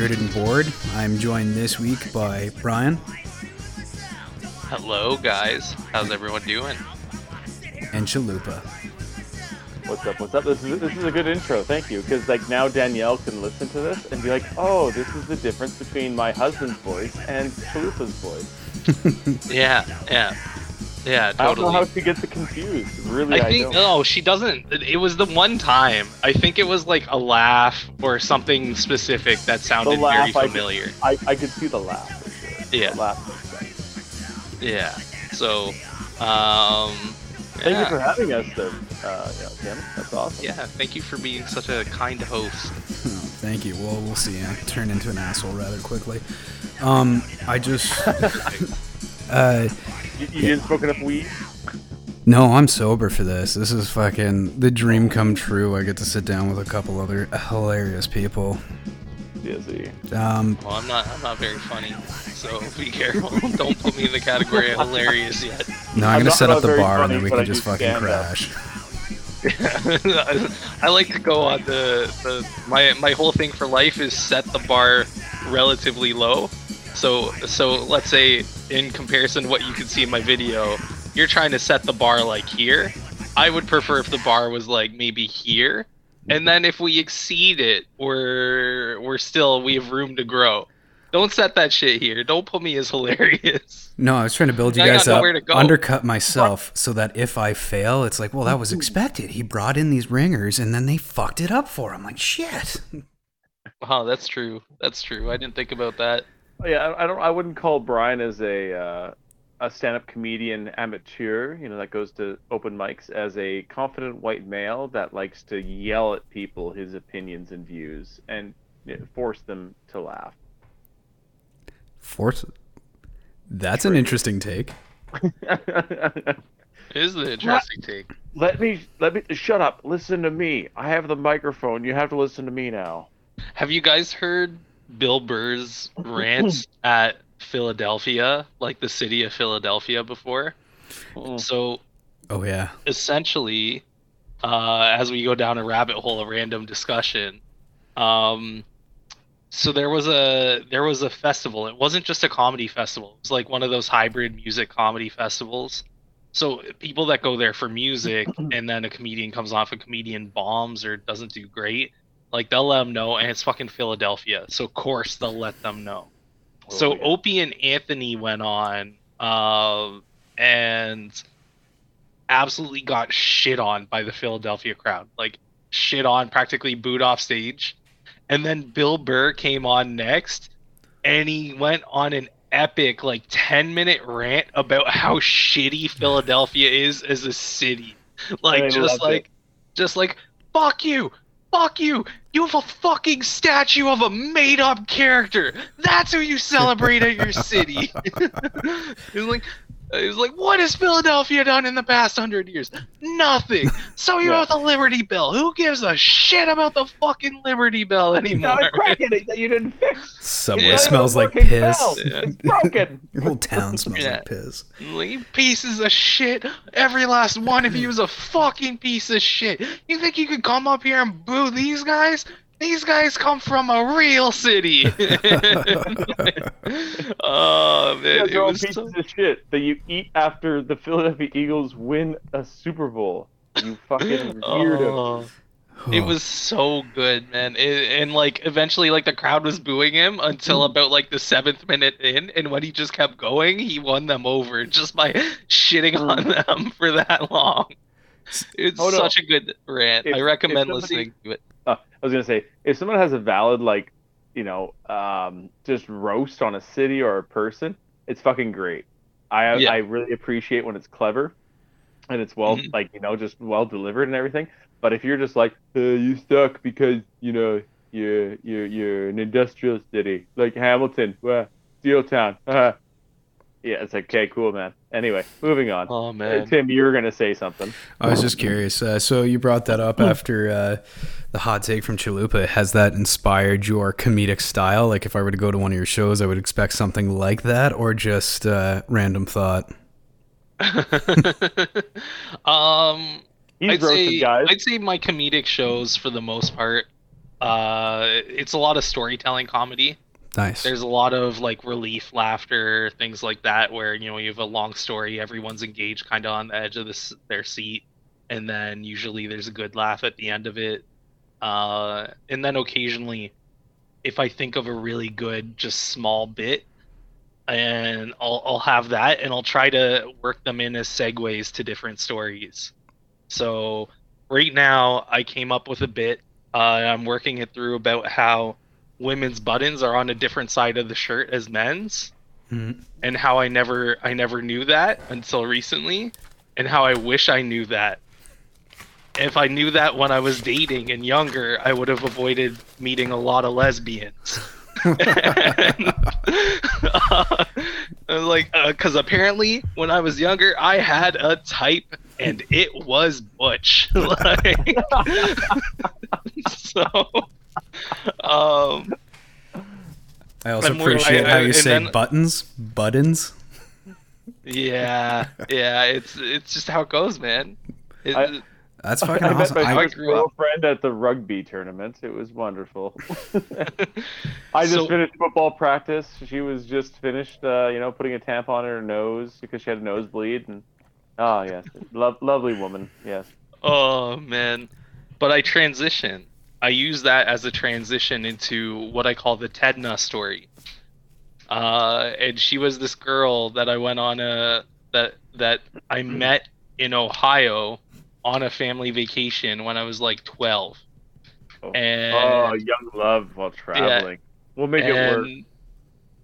This is Bearded and Bored. I'm joined this week by Brian Hello, guys. How's everyone doing? and Chalupa. What's up? What's up? This is this is a good intro. Thank you. Because like now Danielle can listen to this and be like, oh, this is the difference between my husband's voice and Chalupa's voice. Yeah, yeah, yeah. Totally. I don't know how she gets it confused. Really, I, I think don't. no, she doesn't. It was the one time. I think it was like a laugh or something specific that sounded laugh, very I- familiar. I, I could see the laugh for sure. Yeah. The laugh. Yeah. So, um, Thank yeah. you for having us, though. Uh, yeah, Tim. That's awesome. yeah. Thank you for being such a kind host. Oh, thank you. Well, we'll see. I turn into an asshole rather quickly. Um, I just. uh, You, you didn't smoke enough weed. no, I'm sober for this. This is fucking the dream come true. I get to sit down with a couple other hilarious people. Dizzy. Um, Well, I'm not. I'm not very funny. So be careful. Don't put me in the category of hilarious yet. no, I'm, I'm gonna set I'm up the very bar and then we can I just fucking stand up. crash. I like to go on the, the my my whole thing for life is set the bar relatively low. So so let's say in comparison to what you can see in my video, you're trying to set the bar like here. I would prefer if the bar was like maybe here. And then if we exceed it, we're we're still we have room to grow. Don't set that shit here. Don't put me as hilarious. No, I was trying to build you I guys up, to go. undercut myself, so that if I fail, it's like, well, that was expected. He brought in these ringers, and then they fucked it up for him. Like shit. Wow, that's true. That's true. I didn't think about that. Yeah, I, I don't. I wouldn't call Brian as a uh, a stand-up comedian amateur. You know, that goes to open mics as a confident white male that likes to yell at people his opinions and views and you know, force them to laugh. Force. That's an interesting take. It is an interesting take. let me let me shut up. Listen to me. I have the microphone. You have to listen to me now. Have you guys heard Bill Burr's rants at Philadelphia, like the city of Philadelphia before? Mm. So Oh yeah. essentially, uh, as we go down a rabbit hole of random discussion, um, so there was a there was a festival. It wasn't just a comedy festival. It was like one of those hybrid music comedy festivals. So people that go there for music, and then a comedian comes off, a comedian bombs or doesn't do great, like they'll let them know, and it's fucking Philadelphia. So of course they'll let them know. So Oh, yeah. Opie and Anthony went on, um, and absolutely got shit on by the Philadelphia crowd. Like shit on, practically booed off stage. And then Bill Burr came on next, and he went on an epic like 10 minute rant about how shitty Philadelphia is as a city. Like just loved it. like just like fuck you. Fuck you! You have a fucking statue of a made up character! That's who you celebrate at your city! it was like it was like, what has Philadelphia done in the past hundred years? Nothing. So you Yeah. have the Liberty Bell. Who gives a shit about the fucking Liberty Bell anymore? Now crack it that you didn't fix. Subway Yeah. smells like piss. Yeah. It's broken. Your whole town smells Yeah. like piss. Like, you pieces of shit. Every last one of you is a fucking piece of shit. You think you could come up here and boo these guys? These guys come from a real city. oh man, Yeah, it they're all was pieces so of shit that you eat after the Philadelphia Eagles win a Super Bowl. You fucking weirdo. Oh, it was so good, man. It, and like eventually, like the crowd was booing him until hmm. about like the seventh minute in, and when he just kept going, he won them over just by shitting hmm. on them for that long. It's Oh, no. such a good rant. If- I recommend somebody- listening to it. Uh, I was gonna say, if someone has a valid like, you know, um, just roast on a city or a person, it's fucking great. I Yeah. I really appreciate when it's clever, and it's well Mhm. like you know just well delivered and everything. But if you're just like, uh, you suck because you know you're you're you're an industrial city like Hamilton, well, Steel Town, uh, yeah, it's like okay, cool, man. Anyway, moving on. Oh Uh, man. Tim, you were gonna say something. I was just curious. Uh, so you brought that up after uh, the hot take from Chalupa. Has that inspired your comedic style? Like, if I were to go to one of your shows, I would expect something like that, or just uh, random thought. um, He's I'd roasted say guys. I'd say my comedic shows for the most part Uh, it's a lot of storytelling comedy. Nice. There's a lot of like relief, laughter, things like that, where you know you have a long story, everyone's engaged, kind of on the edge of this their seat, and then usually there's a good laugh at the end of it. Uh, and then occasionally, if I think of a really good, just small bit, and I'll I'll have that, and I'll try to work them in as segues to different stories. So right now, I came up with a bit. Uh, I'm working it through about how women's buttons are on a different side of the shirt as men's Mhm. and how I never I never knew that until recently and how I wish I knew that. If I knew that when I was dating and younger, I would have avoided meeting a lot of lesbians. And, uh, like because apparently when I was younger I had a type and it was butch like so um I also appreciate I- how you and say then- buttons, buttons. yeah yeah it's it's just how it goes man It- I- That's fucking I met awesome. my I, first girlfriend at the rugby tournament. It was wonderful. I just So- finished football practice. She was just finished, uh, you know, putting a tampon in her nose because she had a nosebleed. And oh yes, Lo- lovely woman. Yes. Oh man. But I transition. I use that as a transition into what I call the Tedna story. Uh, and she was this girl that I went on a that that I met in Ohio on a family vacation when I was like 12. Oh. And oh, young love while traveling. We'll make it work. and,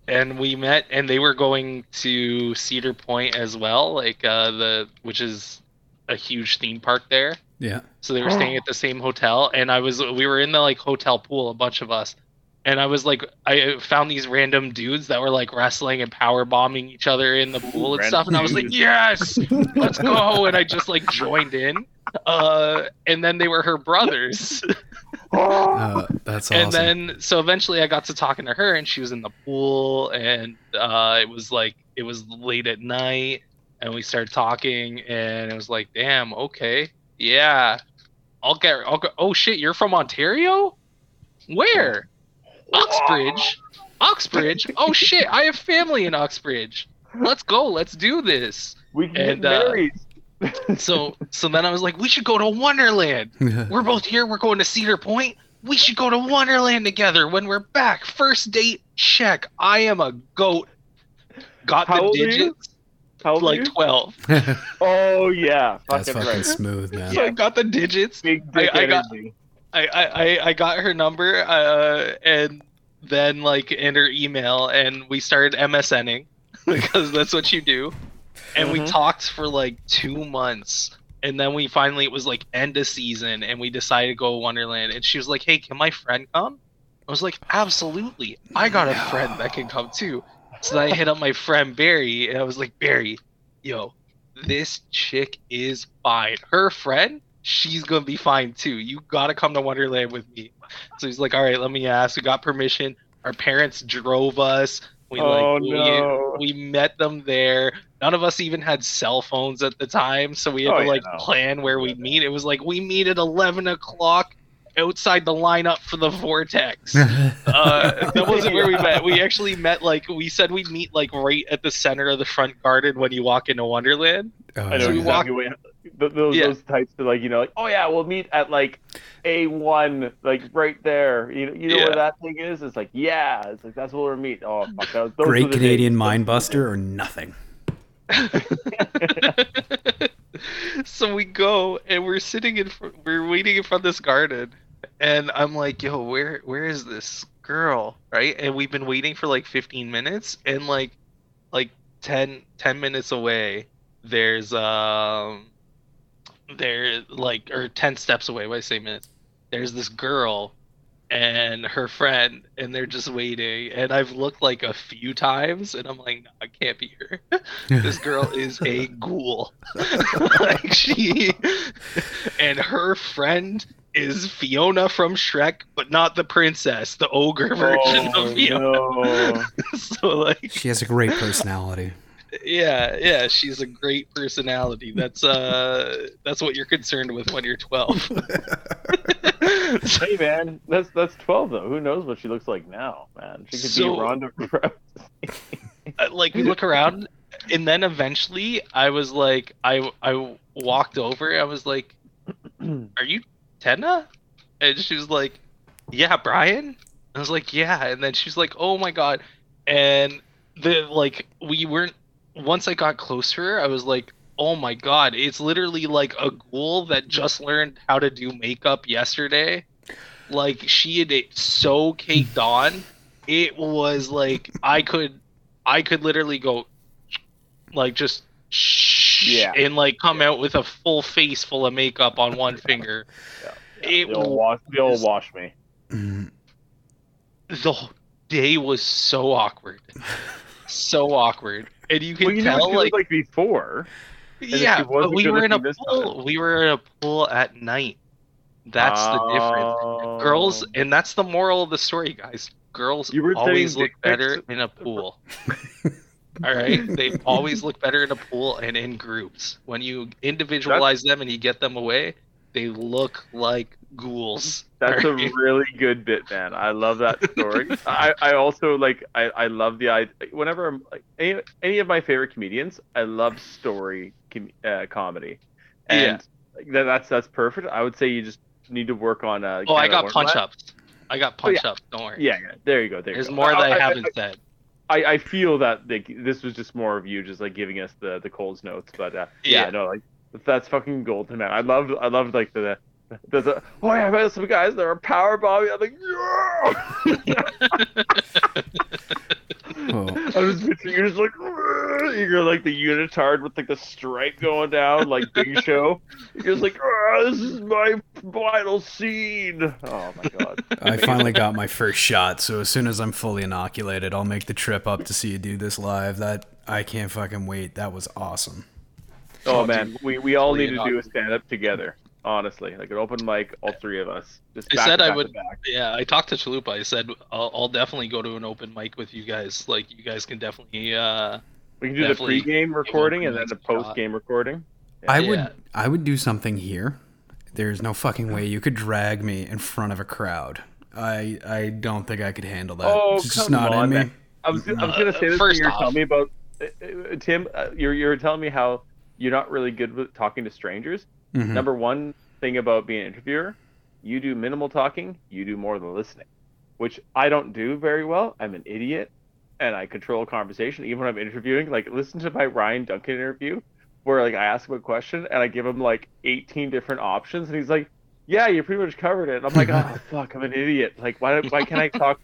and we met and they were going to Cedar Point as well, like uh the which is a huge theme park there. Yeah. So they were staying at the same hotel, and I was we were in the like hotel pool, a bunch of us, and I was like I found these random dudes that were like wrestling and power bombing each other in the pool and Random stuff, and I was like, yes, let's go, and I just like joined in, uh, and then they were her brothers, Uh, that's awesome. and then so eventually I got to talking to her, and she was in the pool, and uh, it was like it was late at night, and we started talking, and it was like, damn, okay, yeah, I'll get, I'll go. Oh shit, you're from Ontario? Where? Uxbridge. Uxbridge. Oh shit, I have family in Uxbridge. Let's go. Let's do this. we can and, get uh, married. So, so then I was like, we should go to Wonderland. We're both here. We're going to Cedar Point. We should go to Wonderland together when we're back. First date, check. I am a goat. Got How the old are you? digits, How old like you? 12. Oh yeah, that's fucking fucking right. smooth, man. So I got the digits. Big dick I got- energy. I, I, I- I got her number uh, and then like and her email and we started MSNing because that's what you do. And we Mhm. talked for like two months. And then we finally it was like end of season and we decided to go to Wonderland and she was like, Hey, can my friend come? I was like, Absolutely. I got a friend that can come too. So then I hit up my friend Barry and I was like, Barry, yo, this chick is fine. Her friend, she's gonna be fine too. You gotta come to Wonderland with me. So he's like, all right, let me ask. We got permission. Our parents drove us. We Oh, like we, no. we met them there. None of us even had cell phones at the time, so we had Oh, to yeah, like no. plan where we'd meet. It was like we meet at eleven o'clock outside the lineup for the Vortex. Uh, that wasn't where we met. We actually met like we said we'd meet like right at the center of the front garden when you walk into Wonderland. Oh, I know So we walk- exactly what, th- those, Yeah. those types of like you know like oh yeah we'll meet at like a one like right there you know you know Yeah. where that thing is it's like yeah it's like that's where we'll meet oh fuck that was, those Great Canadian days. Minebuster or nothing. so we go and we're sitting in fr- we're waiting in front of this garden and i'm like yo where where is this girl? Right? And we've been waiting for like 15 minutes and like like 10 10 minutes away there's um there like or 10 steps away i say minutes there's this girl and her friend and they're just waiting. And i've looked like a few times and i'm like no i can't be her this girl is a ghoul. Like she and her friend is fiona from shrek but not the princess the ogre version oh, of fiona no. so like She has a great personality. yeah yeah she's a great personality that's uh that's what you're concerned with when you're 12 hey man, that's that's twelve though. Who knows what she looks like now, man? She could So- be Ronda Rousey. Like we look around and then eventually i was like i i walked over i was like are you tenna and she was like yeah brian? I was like yeah. And then she's like oh my god. And the like we weren't once i got closer i was like oh my god. It's literally like a ghoul that just learned how to do makeup yesterday. Like she had it so caked on. It was like i could i could literally go like just shh Yeah. and like come out with a full face full of makeup on one finger Yeah. it They'll wash, they'll was- wash me. The day was so awkward so awkward and you can Well, you tell like like before. yeah but we were in a pool we were in a pool at night that's the difference Oh. girls and that's the moral of the story guys girls You were always look better in a pool all right they always look better in a pool and in groups when you individualize them and you get them away they look like ghouls That's a really good bit, man. I love that story. I, I also like I, I love the idea. Whenever I'm like any, any of my favorite comedians, I love story com- uh, comedy, and like, that, that's that's perfect. I would say you just need to work on. Uh, oh i got punch that. ups i got Oh, yeah. punch ups don't worry Yeah, yeah, there you go. There you there's go. more that i, I, haven't said I, I feel that like, this was just more of you just like giving us the the Coles notes, but uh, yeah. Yeah. no, like that's fucking golden, man. I loved I loved like the. the, the oh yeah, I met some guys that are power bombing. I'm like, yeah! oh, I was picturing you're just like you're like the unitard with like the stripe going down, like Big Show. You're just like, "Ah, this is my final scene. Oh my god. I finally got my first shot, so as soon as I'm fully inoculated, I'll make the trip up to see you do this live. That I can't fucking wait. That was awesome. Oh Oh, man, we, we all need to do a stand up together. Honestly, like an open mic, all three of us. Just I back said to I would- Yeah, I talked to Chalupa. I said I'll, I'll definitely go to an open mic with you guys. Like you guys can definitely. uh We can do the definitely pre-game recording and then the shot. post-game recording. I Yeah. would I would do something here. There's no fucking way you could drag me in front of a crowd. I I don't think I could handle that. Oh, it's just not on, in me. man. I was, I was gonna say this first thing you're off- telling me about uh, uh, Tim. Uh, you're you're telling me how you're not really good with talking to strangers. Mhm. Number one thing about being an interviewer, you do minimal talking, you do more than listening, which I don't do very well. I'm an idiot, and I control a conversation even when I'm interviewing. Like listen to my Ryan Duncan interview, where like I ask him a question and I give him like 18 different options, and he's like, "Yeah, you pretty much covered it." And I'm like, "Oh fuck, I'm an idiot. Like why why can't I talk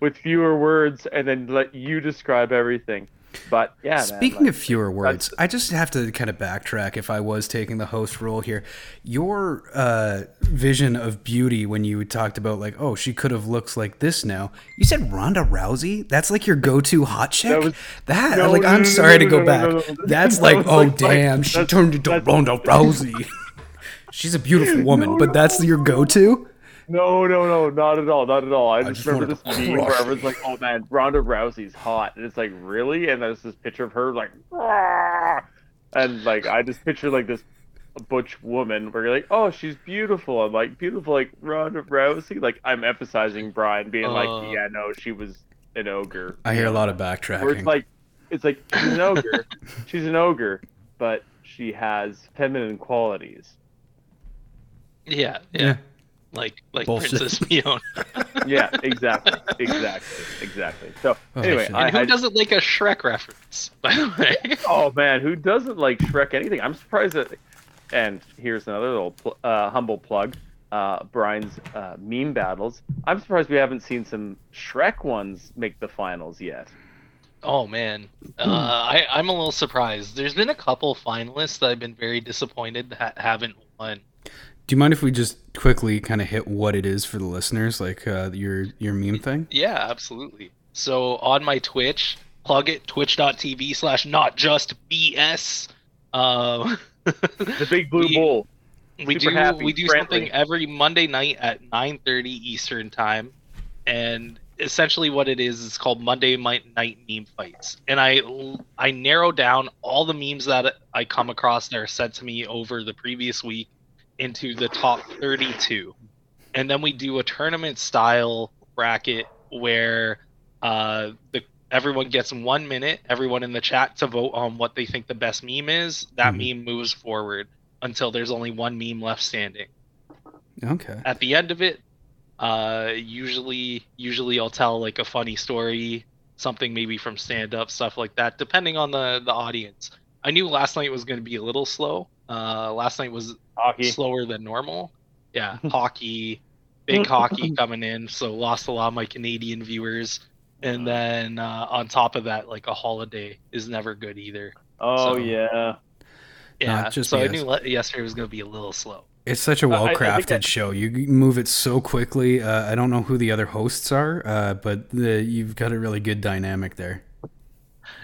with fewer words and then let you describe everything?" But yeah, man, Speaking like, of fewer words, I just have to kind of backtrack if I was taking the host role here. Your uh, vision of beauty when you talked about like, oh, she could have looks like this now. You said Ronda Rousey. That's like your go-to hot chick. That was- that No, like no, I'm no, sorry to go back. That's like, oh like damn, she turned into Ronda Rousey. She's a beautiful woman, but that's your go-to. No, no, no, not at all, not at all. I, just, just remember this to meme where everyone's like, "Oh man, Ronda Rousey's hot," and it's like, "Really?" And there's this picture of her like, "Ah!" and like I just picture like this butch woman where you're like, "Oh, she's beautiful." I'm like, "Beautiful, like Ronda Rousey." Like I'm emphasizing Brian being Uh. like, "Yeah, no, she was an ogre." I hear a lot of Where it's like, it's like she's an ogre, she's an ogre, but she has feminine qualities. Yeah, yeah, yeah. Like like Bullshit. Princess Fiona. Yeah, exactly, exactly, exactly. So Oh, anyway, shit. I, who I doesn't like a Shrek reference? By the way. Oh man, who doesn't like Shrek anything? I'm surprised that. And here's another little pl- uh, humble plug: uh, Brian's uh, meme battles. I'm surprised we haven't seen some Shrek ones make the finals yet. Oh man, uh, I I'm a little surprised. There's been a couple finalists that I've been very disappointed that haven't won. Do you mind if we just quickly kind of hit what it is for the listeners, like uh, your your meme thing? Yeah, absolutely. So on my Twitch, plug it twitch.tv slash not just BS. Uh, The Big Blue We- Bull. we Super do happy, we do friendly. something every Monday night at 9:30 Eastern time, and essentially what it is is called Monday Night Meme Fights. And I I narrow down all the memes that I come across that are sent to me over the previous week into the top 32. and then we do a tournament style bracket where uh, the everyone gets one minute, everyone in the chat to vote on what they think the best meme is. That Mhm. meme moves forward until there's only one meme left standing. Okay. At the end of it, uh, usually usually I'll tell like a funny story, something maybe from stand up stuff like that, depending on the the audience. I knew last night was going to be a little slow. Uh, last night was Hockey. slower than normal. Yeah, hockey, big hockey coming in, so lost a lot of my Canadian viewers. And then uh, on top of that, like a holiday is never good either. Oh So- yeah. Yeah, just so I knew le- yesterday was going to be a little slow. It's such a well think crafted that- show. You move it so quickly. Uh, I don't know who the other hosts are, uh, but the, you've got a really good dynamic there.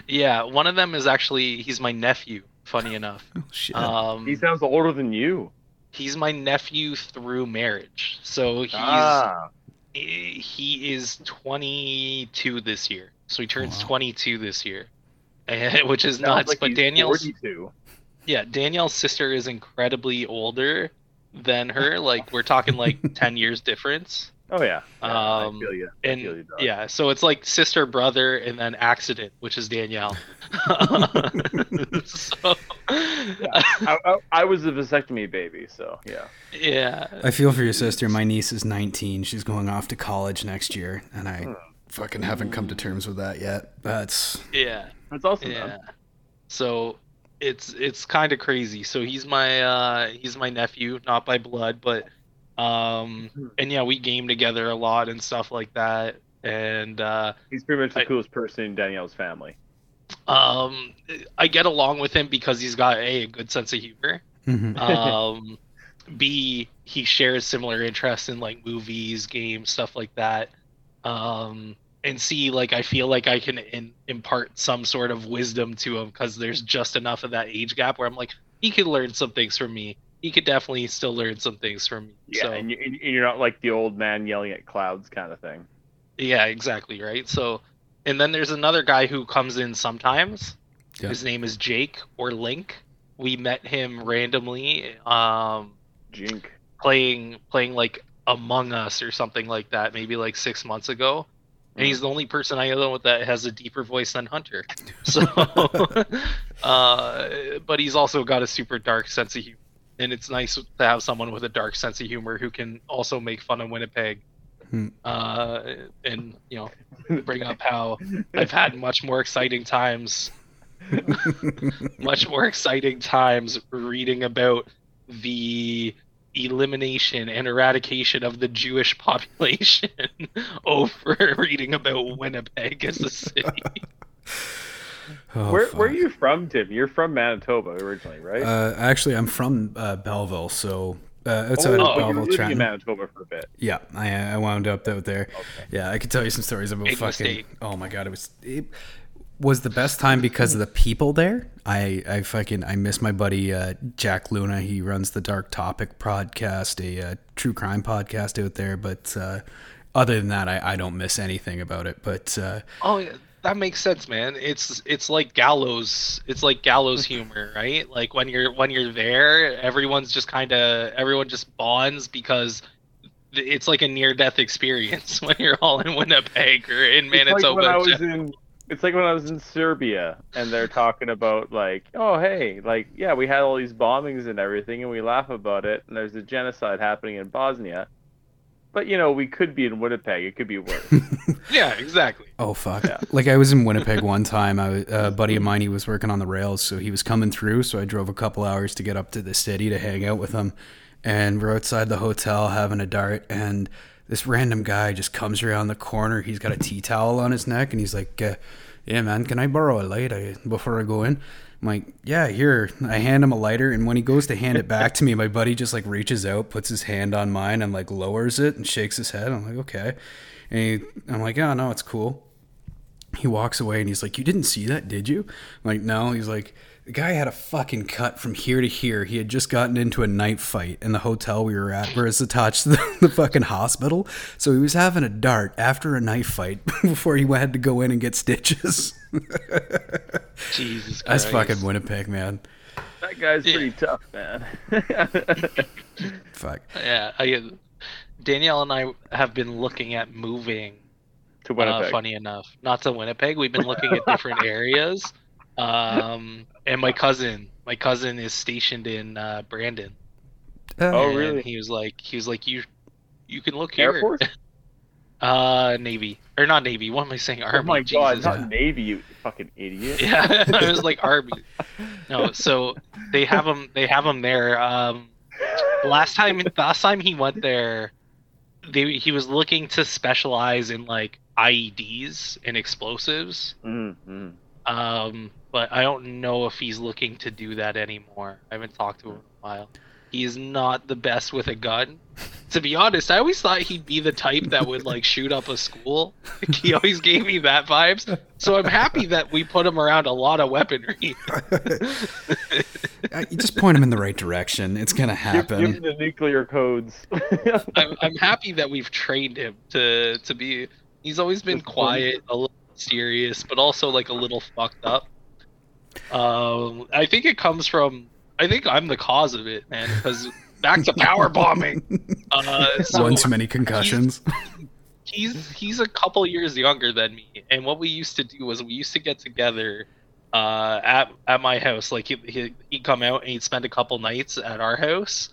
Yeah, one of them is actually he's my nephew. Funny enough, Oh, shit. um, He sounds older than you. he's my nephew through marriage. So he's ah. he is 22 this year. So he turns Wow. 22 this year, which is Sounds nuts. like but he's Danielle's 42. yeah, Danielle's sister is incredibly older than her. Like we're talking like 10 years difference. Oh yeah. yeah Um, I feel you. I And feel you, dog. yeah, so it's like sister, brother, and then accident, which is Danielle. so, I, I, I was a vasectomy baby, so yeah. yeah, I feel for your sister. My niece is 19. She's going off to college next year, and I Hmm. fucking haven't come to terms with that yet. That's yeah. That's awesome. Yeah. man. So it's it's kind of crazy. So he's my uh he's my nephew, not by blood, but um and yeah, we game together a lot and stuff like that. And uh He's pretty much the I- coolest person in Danielle's family. um I get along with him because he's got a, a good sense of humor. mhm. Um B he shares similar interests in like movies, games, stuff like that. Um and C like I feel like I can in, impart some sort of wisdom to him because there's just enough of that age gap where I'm like he can learn some things from me. He could definitely still learn some things from me. Yeah, so, and, you, and you're not like the old man yelling at clouds kind of thing. Yeah, exactly, right? So and then there's another guy who comes in sometimes. Yeah. His name is Jake or Link. We met him randomly um Jink. playing playing like Among Us or something like that, maybe like 6 months ago. And he's the only person I know that has a deeper voice than Hunter. So uh but he's also got a super dark sense of humor. And it's nice to have someone with a dark sense of humor who can also make fun of Winnipeg. Hmm. Uh, and you know, bring up how I've had much more exciting times, much more exciting times reading about the elimination and eradication of the Jewish population over reading about Winnipeg as a city. Oh, where where are you from, Tim? You're from Manitoba originally, right? Uh, actually, I'm from uh, Belleville, so uh, outside oh, of you were Belleville, living in Trenton. Manitoba for a bit. Yeah, I, I wound up out there. Okay. Yeah, I could tell you some stories about Big fucking. mistake. Oh my god, it was it was the best time because of the people there. I I fucking I miss my buddy uh, Jack Luna. He runs the Dark Topic podcast, a uh, true crime podcast out there. But uh, other than that, I, I don't miss anything about it. But uh, Oh, yeah, that makes sense, man. It's it's like gallows. It's like gallows humor, right? Like when you're when you're there, everyone's just kind of everyone just bonds because it's like a near death experience when you're all in Winnipeg or in Manitoba. It's like when I was in. It's like when I was in Serbia and they're talking about like, oh hey, like yeah, we had all these bombings and everything, and we laugh about it, and there's a genocide happening in Bosnia, but you know we could be in Winnipeg. It could be worse. yeah, exactly. oh fuck, Yeah. like I was in Winnipeg one time. I was, a buddy of mine, he was working on the rails, so he was coming through. So I drove a couple hours to get up to the city to hang out with him. And we're outside the hotel having a dart, and this random guy just comes around the corner. He's got a tea towel on his neck, and he's like, uh, "Yeah, man, can I borrow a light I, before I go in?" I'm like, "Yeah, here." I hand him a lighter, and when he goes to hand it back to me, my buddy just like reaches out, puts his hand on mine, and like lowers it and shakes his head. I'm like, "Okay," and he, I'm like, "Oh no, it's cool." He walks away, and he's like, "You didn't see that, did you?" I'm like, no. He's like, the guy had a fucking cut from here to here. He had just gotten into a knife fight in the hotel we were at, where it's attached to the, the fucking hospital. So he was having a dart after a knife fight before he had to go in and get stitches. Jesus Christ. That's fucking Winnipeg, man. that guy's Yeah. pretty tough, man. Fuck. Yeah, I Danielle and I have been looking at moving. To Uh, Winnipeg. funny enough, not to Winnipeg. We've been looking at different areas. Um, and my cousin, my cousin is stationed in uh, Brandon. Oh, and really? He was like, he was like, you, you can look Air here. Force? Uh, Navy or not Navy? What am I saying? Army. oh my god, not Navy, you fucking idiot. Yeah, I was like Army. No, so they have him. They have him there. Um, last time, last time he went there, they he was looking to specialize in like IEDs and explosives. Mm-hmm. Um, but I don't know if he's looking to do that anymore. I haven't talked to him in a while. He is not the best with a gun. To be honest, I always thought he'd be the type that would like shoot up a school. he always gave me that vibes. So I'm happy that we put him around a lot of weaponry. Uh, you just point him in the right direction. It's gonna Give, give happen. him the nuclear codes. I'm, I'm happy that we've trained him to to be. He's always been quiet, a little serious, but also like a little fucked up. Um, I think it comes from. I think I'm the cause of it, man. Because back to power bombing. Uh, so One too many concussions. he's he's a couple years younger than me, and what we used to do was we used to get together uh, at at my house. Like he, he he'd come out and he'd spend a couple nights at our house,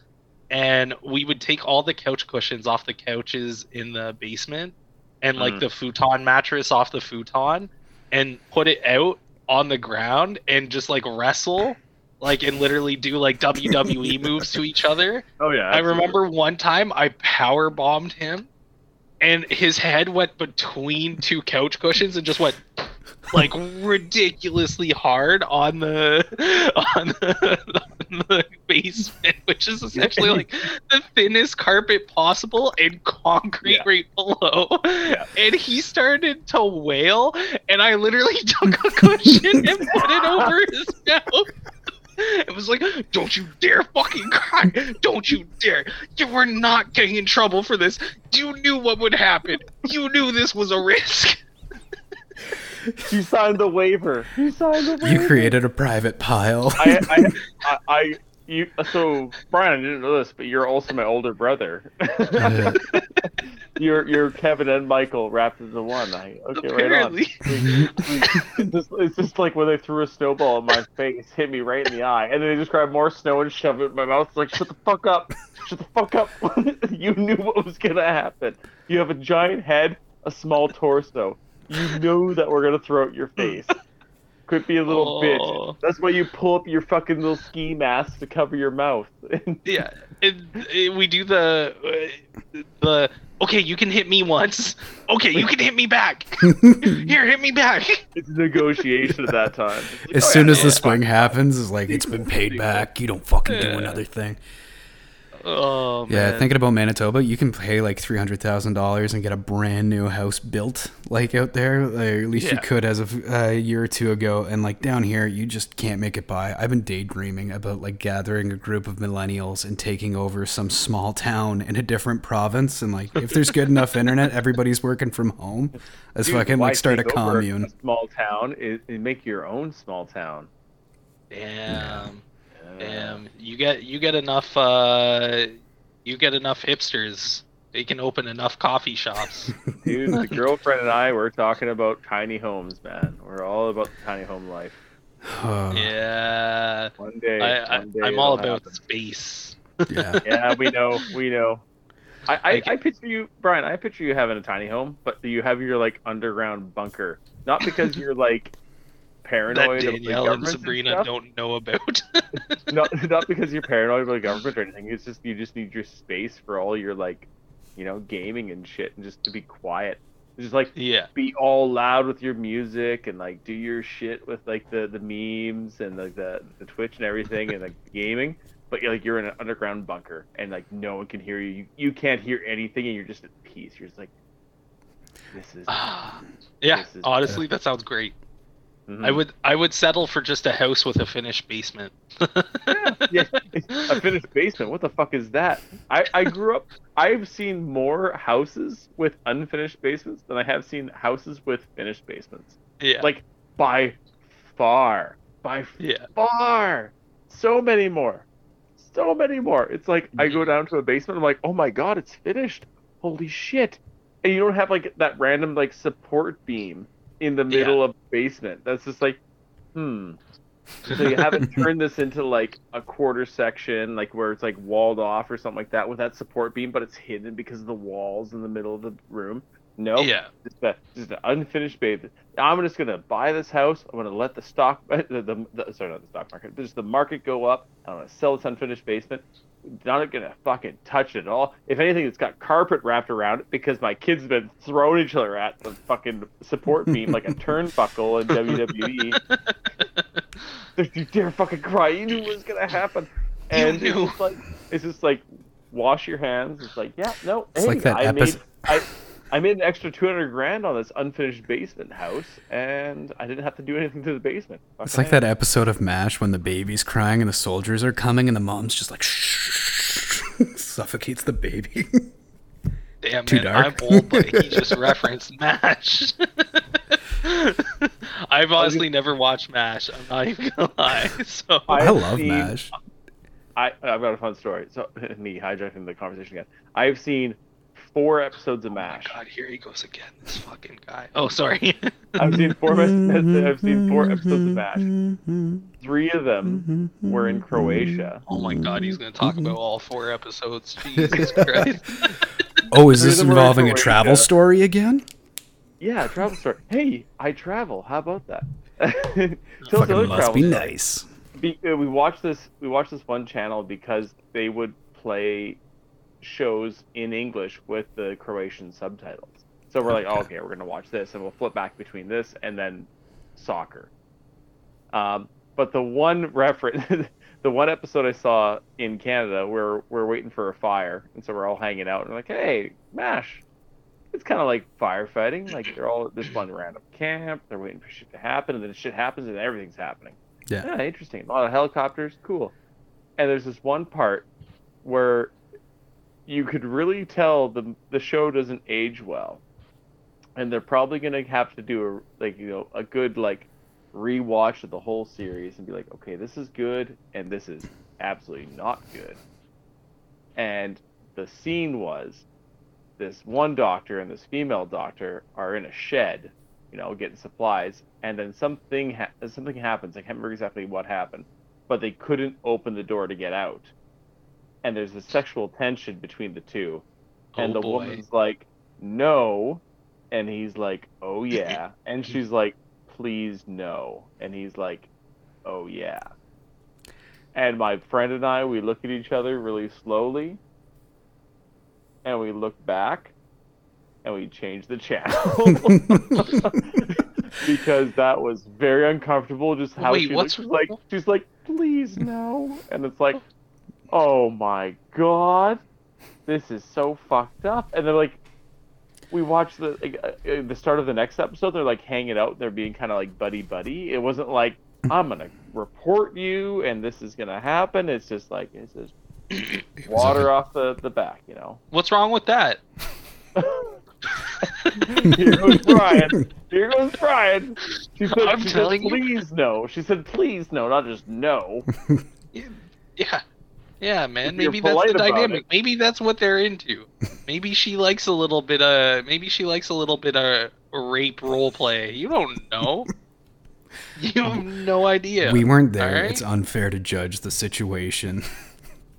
and we would take all the couch cushions off the couches in the basement, and like Mm. the futon mattress off the futon, and put it out on the ground and just like wrestle. Like and literally do like WWE moves to each other. oh yeah. I remember one time I power bombed him, and his head went between two couch cushions and just went like ridiculously hard on the on the, on the basement, which is essentially like the thinnest carpet possible and concrete Yeah. right below. And he started to wail, and I literally took a cushion and put it over his mouth. It was like, don't you dare fucking cry. Don't you dare. You were not getting in trouble for this. You knew what would happen. You knew this was a risk. You signed the waiver. You signed the waiver. You created a private pile. I, I, I, I, you. So Brian, I didn't know this, but you're also my older brother. you're you're Kevin and Michael wrapped into one. I, okay, right on. It's, just, it's just like when they threw a snowball in my face, hit me right in the eye, and then they just grabbed more snow and shoved it in my mouth. It's like, shut the fuck up, shut the fuck up. you knew what was gonna happen. You have a giant head, a small torso. You know that we're gonna throw it your face. Quit being a little Oh. bitch. That's why you pull up your fucking little ski mask to cover your mouth. Yeah. And, we do the uh, the okay, you can hit me once. Okay, you can hit me back. Here, hit me back. it's negotiation at that time. Like, As oh, soon yeah, as the yeah, swing happens, it's like it's been paid back. You don't fucking do another thing. Oh man. Yeah, thinking about Manitoba, you can pay like three hundred thousand dollars and get a brand new house built, like out there. Or at least you could as of uh, a year or two ago. And like down here, you just can't make it by. I've been daydreaming about like gathering a group of millennials and taking over some small town in a different province. And like, if there's good enough internet, everybody's working from home. Let's fucking like start a commune. A small town is, is make your own small town. Damn. Yeah. Damn. You get you get enough uh you get enough hipsters. They can open enough coffee shops. Dude, the girlfriend and I we're talking about tiny homes, man. We're all about the tiny home life. Yeah. One day, I, I one day I'm all about happen. space. yeah. Yeah, we know, we know. I, I, Like- I picture you, Brian. I picture you having a tiny home, but do you have your like underground bunker. Not because you're like That paranoid the Danielle and Sabrina stuff. don't know about. not not because you're paranoid about the government or anything. It's just you just need your space for all your like, you know, gaming and shit, and just to be quiet. Just like yeah. be all loud with your music and like do your shit with like the the memes and like the the Twitch and everything and like gaming. But you're like you're in an underground bunker and like no one can hear you. You, you can't hear anything and you're just at peace. You're just like, this is. yeah, This is- honestly, that sounds great. Mhm. I would I would settle for just a house with a finished basement. yeah, a finished basement. What the fuck is that? I, I grew up. I've seen more houses with unfinished basements than I have seen houses with finished basements. Yeah. Like by far, by yeah. far, so many more, so many more. It's like I go down to a basement. I'm like, oh my god, it's finished. holy shit! And you don't have like that random like support beam in the middle of the basement. That's just like, hmm. So you haven't turned this into like a quarter section, like where it's like walled off or something like that with that support beam, but it's hidden because of the walls in the middle of the room. No, Yeah. just, a, just an unfinished basement. I'm just gonna buy this house. I'm gonna let the stock, the, the, the sorry, not the stock market, just the market go up. I'm gonna sell this unfinished basement. Not gonna fucking touch it at all. If anything, it's got carpet wrapped around it because my kids have been throwing each other at the fucking support beam like a turnbuckle in WWE. Don't you dare fucking cry. You knew what was gonna happen. And it's knew. just like it's just like wash your hands. It's like, yeah, no, It's hey, like that I epis- made I I made an extra two hundred grand on this unfinished basement house and I didn't have to do anything to the basement. It's like that episode of MASH when the baby's crying and the soldiers are coming and the mom's just like shh, suffocates the baby. Damn, Too man, dark. I'm old, but he just referenced MASH. I've honestly never watched MASH. I'm not even gonna lie. So oh, I I love seen- MASH. I I've got a fun story. So me hijacking the conversation again. I've seen four episodes of MASH. Oh my god, here he goes again. This fucking guy. Oh, sorry. I've seen four I've seen four episodes of MASH. Three of them were in Croatia. oh my god, he's gonna talk about all four episodes. Jesus Christ. Oh, is this them in involving a travel story again? Yeah, travel story. Hey, I travel. How about that? Tell Fucking must travel be story. nice. Be, uh, we watched this. We watched this one channel because they would play shows in English with the Croatian subtitles. So we're like, oh, Okay. we're gonna watch this, and we'll flip back between this and then soccer. Um, but the one reference, the one episode I saw in Canada, where we're waiting for a fire, and so we're all hanging out, and we're like, hey, Mash. It's kind of like firefighting. Like they're all at this one random camp. They're waiting for shit to happen, and then shit happens, and everything's happening. Yeah. Yeah, interesting. A lot of helicopters, cool. And there's this one part where you could really tell the the show doesn't age well, and they're probably gonna have to do a like you know a good like rewatch of the whole series and be like, okay, this is good, and this is absolutely not good. And the scene was this one doctor and this female doctor are in a shed, you know, getting supplies, and then something ha- something happens. I can't remember exactly what happened, but they couldn't open the door to get out, and there's a sexual tension between the two, oh, and Oh, the boy. woman's like, "No," and he's like, "Oh yeah," and she's like, "Please no," and he's like, "Oh yeah." And my friend and I, we look at each other really slowly, and we look back, and we change the channel. Because that was very uncomfortable. Just how Wait, she what's- looks. Like she's like, please no, and it's like, oh my god, this is so fucked up. And they're like, we watch the like, uh, uh, the start of the next episode. They're like hanging out. They're being kind of like buddy buddy. It wasn't like I'm gonna report you and this is gonna happen. It's just like it's just water off the the back, you know. What's wrong with that? Here goes Brian. Here goes Brian. She said, I'm she telling said, you. please no. She said, please no, not just no. Yeah. Yeah, man. If Maybe that's the dynamic. it. Maybe that's what they're into. Maybe she likes a little bit of maybe she likes a little bit of rape role play. You don't know. you have no idea. We weren't there. Alright. It's unfair to judge the situation.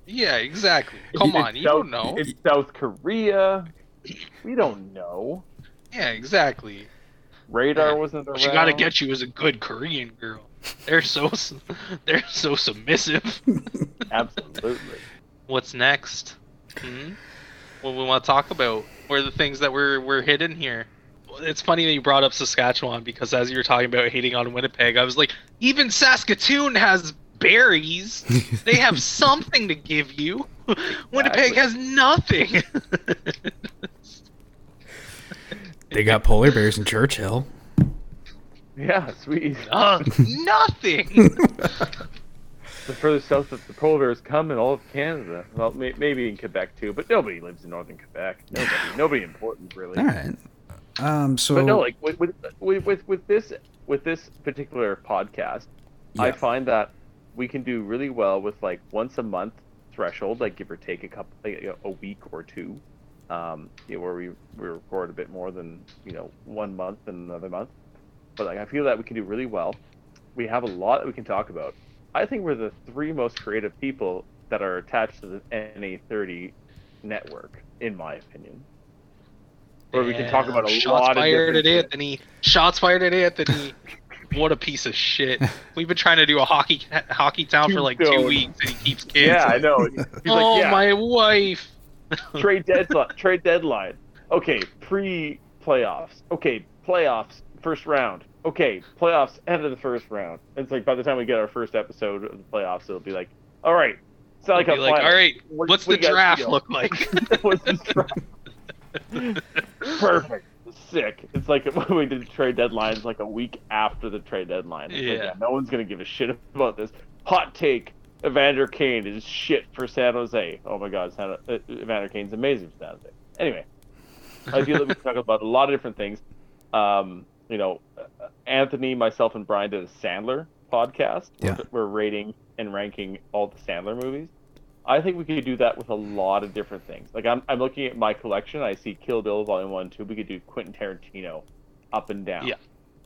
Yeah, exactly. Come It's on, you don't know. It's South Korea. We don't know. Yeah, exactly. Radar Yeah. wasn't around. What you gotta get you is a good Korean girl. They're so they're so submissive. Absolutely. What's next? Hmm? What we want to talk about? What are the things that we're we're hidden here? It's funny that you brought up Saskatchewan because as you were talking about hating on Winnipeg, I was like, even Saskatoon has berries. They have something to give you. Winnipeg has nothing. They got polar bears in Churchill. Yeah, sweet. Uh, nothing. The furthest south that the polar bears come in all of Canada. Well, may- maybe in Quebec too, but nobody lives in northern Quebec. Nobody, nobody important really. All right. Um. So. But no, like with with with with, with this with this particular podcast, I find that we can do really well with like once a month threshold, like give or take a couple like, a week or two. um, you know, where we, we record a bit more than you know one month and another month. But like I feel that we can do really well. We have a lot that we can talk about. I think we're the three most creative people that are attached to the NA30 network, in my opinion. Where we can talk about a Shots lot of fired at. Anthony. Shots fired at Anthony. what a piece of shit. We've been trying to do a hockey hockey town for like two weeks, and he keeps canceling. Yeah, I know. He's oh like, yeah, my wife. trade deadline. trade deadline. Okay, pre playoffs. Okay, playoffs. First round. Okay, playoffs. End of the first round. It's like by the time we get our first episode of the playoffs, it'll be like, all right. It's not like like, all right, What- what's we the draft look like? What's the draft? Perfect. Sick. It's like when we did trade deadlines like a week after the trade deadline. It's like, Yeah. yeah, no one's gonna give a shit about this. Hot take: Evander Kane is shit for San Jose. Oh my God, San, uh, Evander Kane's amazing for San Jose. Anyway, I feel that we talk about a lot of different things. Um, you know, uh, Anthony, myself, and Brian did a Sandler podcast. Yeah. We're, we're rating and ranking all the Sandler movies. I think we could do that with a lot of different things. Like I'm, I'm looking at my collection. I see Kill Bill Volume One, Two. We could do Quentin Tarantino, up and down, Yeah.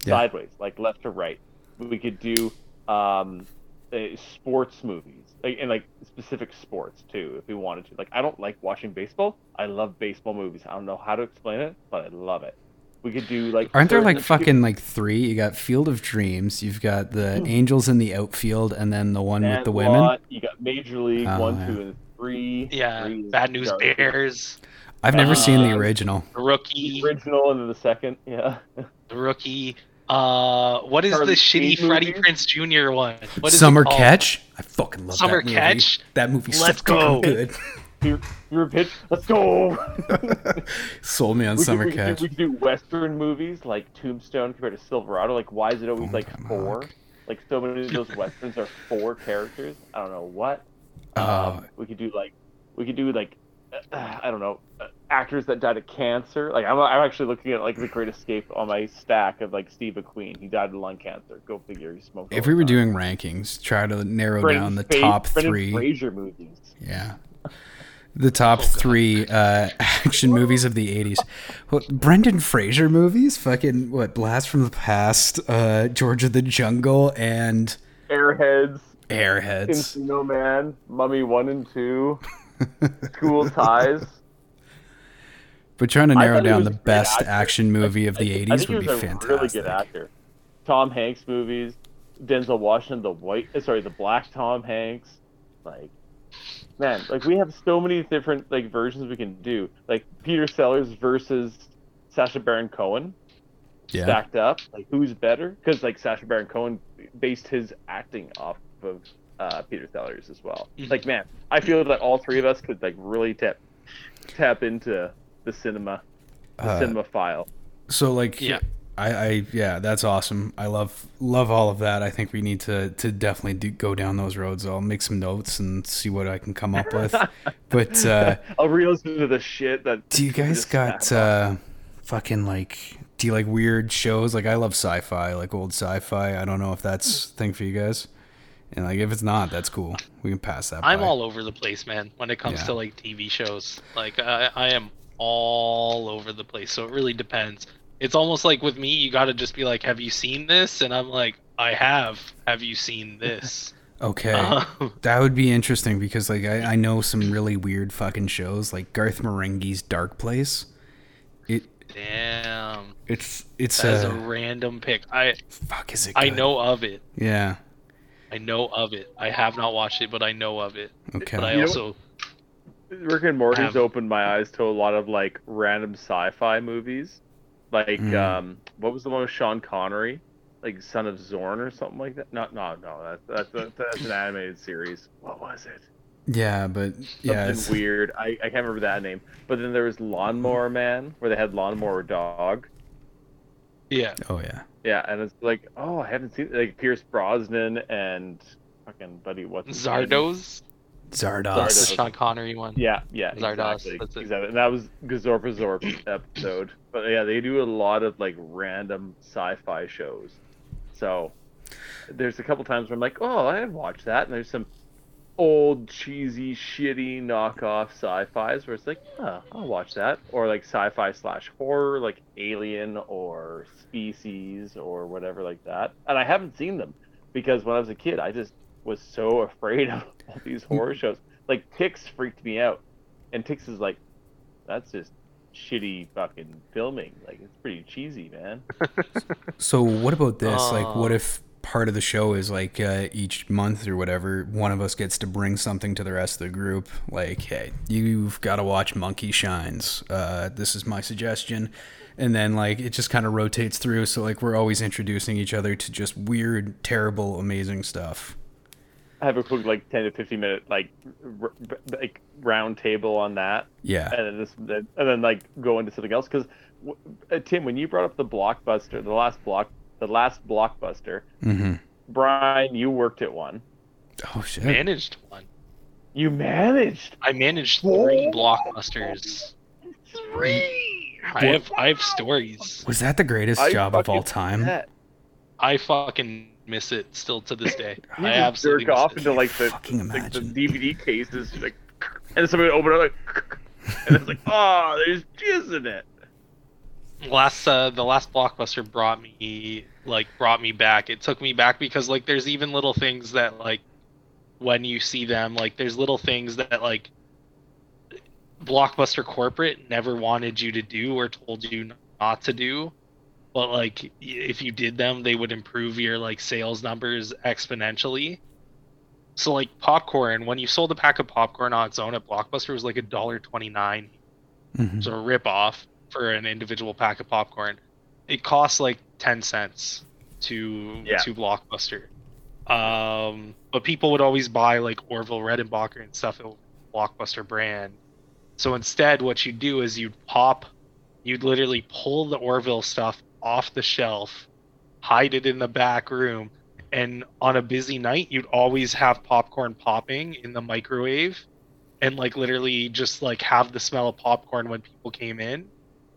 Yeah. sideways, like left to right. We could do um, uh, sports movies, like and like specific sports too, if we wanted to. Like I don't like watching baseball. I love baseball movies. I don't know how to explain it, but I love it. We could do like Aren't there like fucking like three? You got Field of Dreams, you've got the Angels in the outfield, and then the one with the women. Sandlot, You got Major League Oh, One, yeah. Two, and Three. yeah, Three Bad News garbage. Bears, I've never seen the Uh, original. Rookie, The original and then the second. Yeah. Rookie. Uh, what is Charlie the shitty Sheen Freddie movies? Prince Jr. one? What is Summer? Catch. I fucking love Summer that movie. Catch? That movie's Let's so go. good. You're, you're a bitch. Let's go. Sold me on we could, Summer we could Do, we could do Western movies like Tombstone compared to Silverado. Like, why is it always Oh like four? God. Like, so many of those Westerns are four characters. I don't know what. Oh. Um, we could do like, we could do like, uh, I don't know, uh, actors that died of cancer. Like, I'm, I'm actually looking at like the Great Escape on my stack of like Steve McQueen. He died of lung cancer. Go figure. He smoked. If we were time. doing rankings, try to narrow Brendan down the Fra- top Brendan three. Fraser movies. Yeah. The top Oh, God. three uh, action movies of the 80s. What, Brendan Fraser movies? Fucking, what, Blast from the Past, uh, George of the Jungle, and Airheads. Airheads. Encino Man, Mummy One and Two, School Ties. But trying to narrow down the best actor. action movie of the I 80s think he would was be a fantastic. really good actor. Tom Hanks movies, Denzel Washington, the white, sorry, the black Tom Hanks, like, man, like we have so many different like versions we can do. Like Peter Sellers versus Sacha Baron Cohen Yeah. stacked up. Like who's better? Because like Sacha Baron Cohen based his acting off of uh, Peter Sellers as well. Mhm. Like man, I feel that all three of us could like really tap tap into the cinema, the Uh, cinephile. So like Yeah. I, I yeah, that's awesome. I love love all of that. I think we need to to definitely do, go down those roads. I'll make some notes and see what I can come up with. but uh, I'll re-listen to the shit that. do you guys got uh, fucking like do you like weird shows? Like I love sci-fi, like old sci-fi. I don't know if that's thing for you guys. And like if it's not, that's cool. We can pass that. I'm by. all over the place, man. When it comes Yeah. to like TV shows, like I, I am all over the place. So it really depends. It's almost like with me, you got to just be like, "Have you seen this?" And I'm like, "I have." Have you seen this? okay. Um, That would be interesting because like I, I know some really weird fucking shows like Garth Marenghi's Dark Place. It damn, it's it's that is uh, a random pick. I fuck is it? I know of it. Yeah. I know of it. I have not watched it, but I know of it. Okay. But I You also Rick and Morty's have- opened my eyes to a lot of like random sci-fi movies. Like Mm. um, what was the one with Sean Connery? Like Son of Zorn or something like that. No, no, no. That's that's that's an animated series. What was it? yeah, but yeah, Something it's, weird. I, I can't remember that name. But then there was Lawnmower Man, where they had Lawnmower Dog. yeah. oh yeah. Yeah, and it's like, oh, I haven't seen like Pierce Brosnan and fucking buddy, what's his name? Zardoz. Zardoz. That's the Zardoz. Sean Connery one. Yeah, yeah, Zardoz, exactly. that's exactly. And that was Gazorpazorp episode. But yeah, they do a lot of like random sci-fi shows. So there's a couple times where I'm like, oh, I'd watch that. And there's some old cheesy shitty knockoff sci-fis where it's like, oh, I'll watch that, or like sci-fi slash horror, like Alien or Species or whatever like that. And I haven't seen them because when I was a kid, I just was so afraid of all these horror shows. Like Ticks freaked me out, and Ticks is like, that's just shitty fucking filming. Like it's pretty cheesy, man. So what about this? like, what Uh. if part of the show is like uh, each month or whatever, one of us gets to bring something to the rest of the group? Like, hey, you've got to watch Monkey Shines. Uh, this is my suggestion. And then like it just kind of rotates through. So like we're always introducing each other to just weird, terrible, amazing stuff. I have a quick like ten to fifteen minute like r- r- like round table on that. Yeah. and then this, and then like go into something else. Because uh, Tim, when you brought up the blockbuster, the last block, the last blockbuster, Mm-hmm. Brian, you worked at one. Oh shit. managed one. You managed I managed three Oh. blockbusters. three. I have I have stories. Was that the greatest I job of all time? bet. I fucking miss it still to this day. You I just absolutely jerk miss off it. into like the Fucking like the. DVD cases, like, and somebody would open it like, and it's like, oh, there's jizz in it. last uh the last blockbuster brought me like brought me back it took me back because like there's even little things that like when you see them like there's little things that like blockbuster corporate never wanted you to do or told you not to do but like if you did them they would improve your like sales numbers exponentially so like popcorn when you sold a pack of popcorn on its own at blockbuster it was like a dollar 29 Mhm. so a rip off for an individual pack of popcorn. It costs like ten cents to Yeah. to Blockbuster. Um, but people would always buy like Orville Redenbacher and stuff at Blockbuster brand. So instead, what you'd do is you'd pop, you'd literally pull the Orville stuff off the shelf, hide it in the back room, and on a busy night, you'd always have popcorn popping in the microwave and like literally just like have the smell of popcorn when people came in.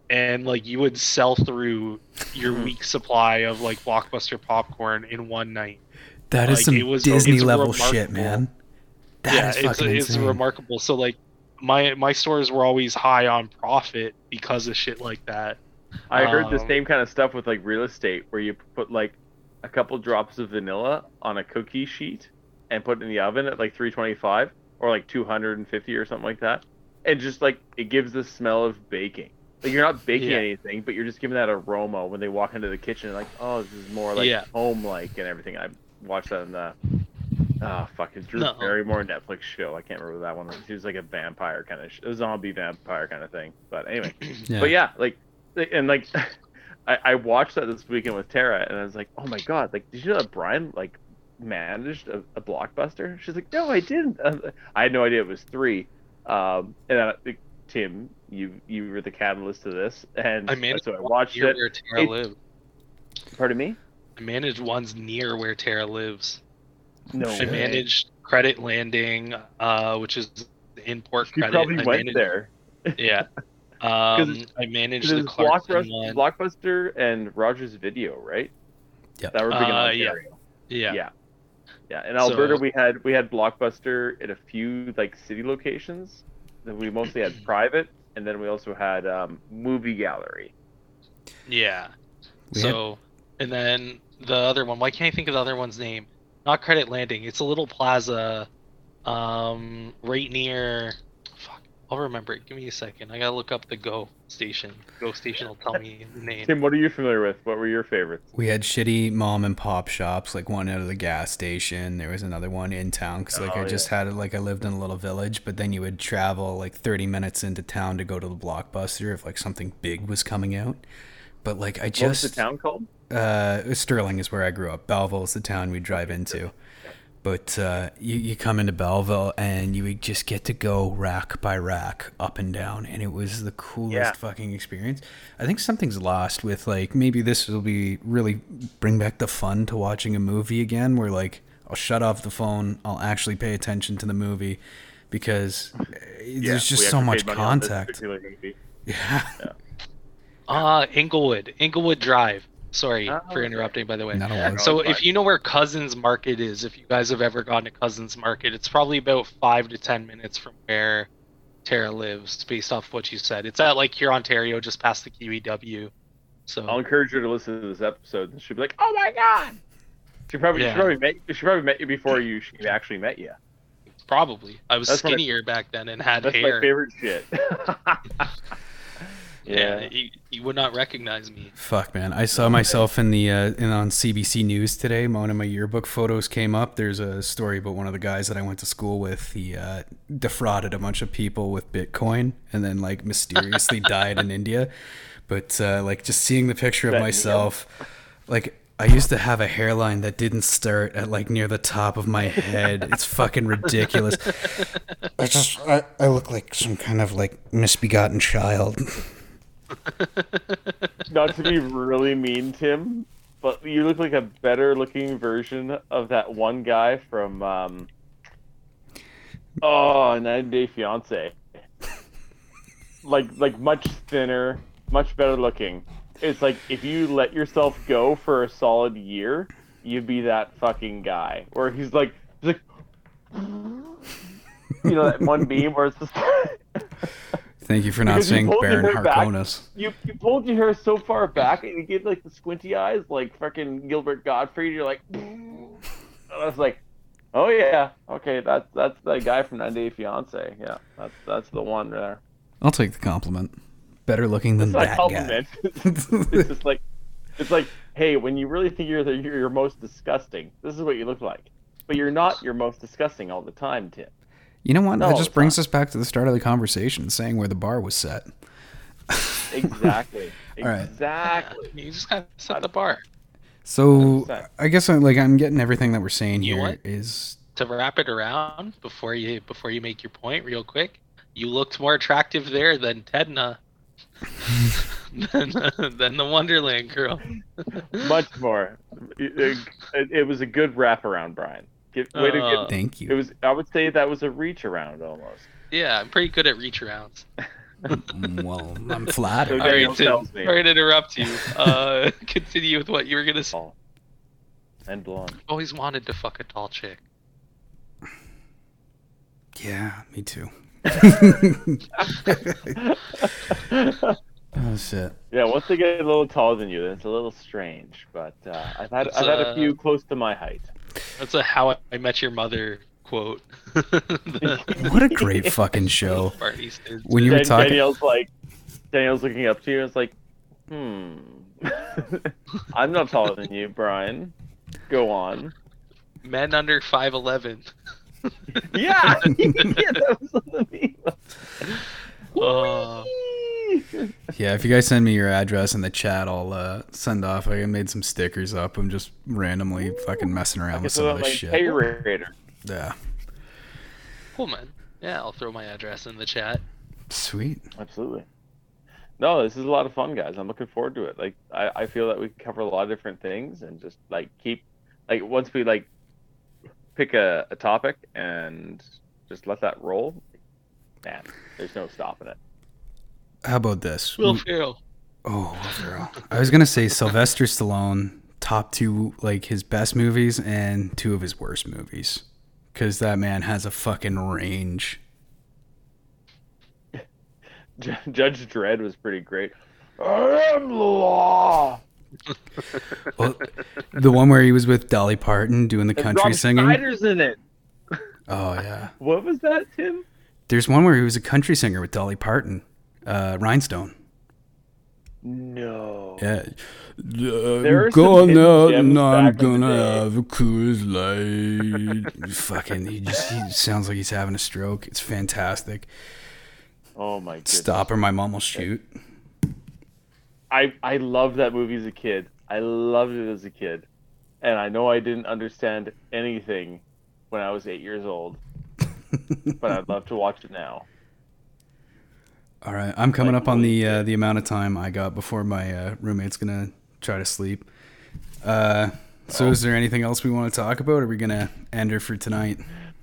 And like you would sell through your mm-hmm. week supply of like blockbuster popcorn in one night. That is like, some it was- Disney it's level shit, man. That yeah is it's, fucking it's insane. remarkable. So like my my stores were always high on profit because of shit like that I heard the Um, same kind of stuff with like real estate, where you put like a couple drops of vanilla on a cookie sheet and put it in the oven at like 325 or like 250 or something like that, and just like it gives the smell of baking. Like you're not baking Yeah. anything, but you're just giving that aroma when they walk into the kitchen. Like, oh, this is more like Yeah. home like and everything. I watched that in the. Oh fuck! It's Drew No. Barrymore Netflix show. I can't remember that one. She was like a vampire kind of, sh- a zombie vampire kind of thing. But anyway, yeah. but yeah, like- and like, I, I watched that this weekend with Tara, and I was like, oh my god, like, did you know that Brian like managed a, a blockbuster? She's like, no, I didn't. I had no idea it was three. Um, and then uh, Tim, you you were the catalyst to this, and i managed so I watched near it. where tara It- lives Pardon me? i managed ones near where tara lives No, i way. managed credit landing uh which is the import You credit probably I went managed- there. Yeah. Um, I managed the Because Blockbuster. Blockbuster and Rogers Video, right? Yeah. That were big in Uh, yeah. Ontario. yeah. yeah. Yeah, in Alberta So- we had we had Blockbuster at a few like city locations. Then we mostly had private, and then we also had um, movie gallery. Yeah. We had- so, and then the other one. Why can't I think of the other one's name? Not Credit Landing. It's a little plaza, um, right near. Fuck. I'll remember it. Give me a second. I gotta look up the Go station. Go station will tell me the name. Tim, what are you familiar with? What were your favorites? We had shitty mom and pop shops, like one out of the gas station. There was another one in town because like Oh, I just had it like I lived in a little village. But then you would travel like 30 minutes into town to go to the blockbuster if like something big was coming out. But like I What was just the town called? uh, Stirling is where I grew up. Belleville is the town we drive into. But uh, you, you come into Belleville and you would just get to go rack by rack up and down, and it was the coolest Yeah. fucking experience. I think something's lost with like maybe this will be really bring back the fun to watching a movie again, where like I'll shut off the phone, I'll actually pay attention to the movie because uh, Yeah, there's just so much paid money on this contact. particular movie. Yeah. Uh, Inglewood. Inglewood Drive. Sorry Oh, for okay. interrupting, by the way. Not a Yeah, lot. no. So if fine. you know where Cousins Market is, if you guys have ever gone to Cousins Market, it's probably about five to ten minutes from where Tara lives, based off what you said. It's at like here, Ontario, just past the QEW. So I'll encourage her to listen to this episode, and she'll be like, "Oh my god!" She probably Yeah. she probably met she probably met you before you she actually met you. probably I was That's what I- skinnier back then and had That's hair. my favorite shit. Yeah, yeah. you, you would not recognize me. Fuck man, I saw myself in the uh, in on CBC News today. One of my yearbook photos came up. There's a story about one of the guys that I went to school with. He uh, defrauded a bunch of people with Bitcoin and then like mysteriously died in India. But uh, like just seeing the picture of That myself, like I used to have a hairline that didn't start at like near the top of my head. It's fucking ridiculous. I just I, I look like some kind of like misbegotten child. Not to be really mean, Tim, but you look like a better looking version of that one guy from um Oh, 90 Day Fiance. Like like much thinner, much better looking. It's like if you let yourself go for a solid year, you'd be that fucking guy. Where he's like he's like you know that one beam where it's just Thank you for not Because saying Baron. Harkonnen. you you pulled your hair so far back and you gave like the squinty eyes like fucking Gilbert Gottfried. You're like, and I was like, oh yeah, okay, that's that's the guy from 90 Day Fiance. Yeah, that's that's the one there. I'll take the compliment. Better looking than It's that compliment. guy. it's just like, it's like, hey, when you really think you're the, you're your most disgusting, this is what you look like. But you're not your most disgusting all the time, Tim. You know what? No, that just brings not. us back to the start of the conversation, saying where the bar was set. Exactly. All right. Exactly. You just gotta set the bar. So 100%. I guess I'm like I'm getting everything that we're saying You know here To wrap it around before you before you make your point real quick, you looked more attractive there than Tedna. than, than the Wonderland girl. Much more. It, it, it was a good wraparound, Brian. Give, way to Uh, give, thank it you. was. I would say that was a reach around almost. Yeah, I'm pretty good at reach arounds. Well, I'm flattered. So All Daniel right, Tim, tells me. sorry to interrupt you. Uh, continue with what you were gonna say. And blonde. Always wanted to fuck a tall chick. Yeah, me too. oh shit. yeah, once they get a little taller than you, then it's a little strange. But uh, I've had It's, I've had uh, a few close to my height. That's a How I Met Your Mother quote. The What a great fucking show. When you were Dan- talking, Danielle's like, Danielle's looking up to you. and It's like, hmm. I'm not taller than you, Brian. Go on. Men under five eleven. Yeah, yeah, that was on the meme. Uh, yeah, if you guys send me your address in the chat, I'll uh, send off. I made some stickers up. I'm just randomly fucking messing around with some of this my shit. pay rater. Yeah, cool man. Yeah, I'll throw my address in the chat. sweet. Absolutely. No, this is a lot of fun, guys. I'm looking forward to it. Like, I, I feel that we cover a lot of different things and just like keep, like, once we like pick a, a topic and just let that roll, man, there's no stopping it. How about this? Will Ferrell. Oh, girl. I was gonna say Sylvester Stallone top two like his best movies and two of his worst movies, because that man has a fucking range. Judge Dredd was pretty great. I am the law. Well, the one where he was with Dolly Parton doing the And country Rob singing. Schneider's in it. Oh yeah. What was that, Tim? There's one where he was a country singer with Dolly Parton, uh, Rhinestone. No. Yeah. There are I'm some going hidden out gems and I'm back in the gonna have a Coors Light. Fucking, he just he sounds like he's having a stroke. It's fantastic. Oh my goodness. Stop or my mom will shoot. I I loved that movie as a kid. I loved it as a kid, and I know I didn't understand anything when I was eight years old, but I'd love to watch it now. All right, I'm coming Like up on really the uh, the amount of time I got before my uh, roommate's gonna try to sleep. Uh, so, Oh. is there anything else we want to talk about? Or are we gonna end her for tonight?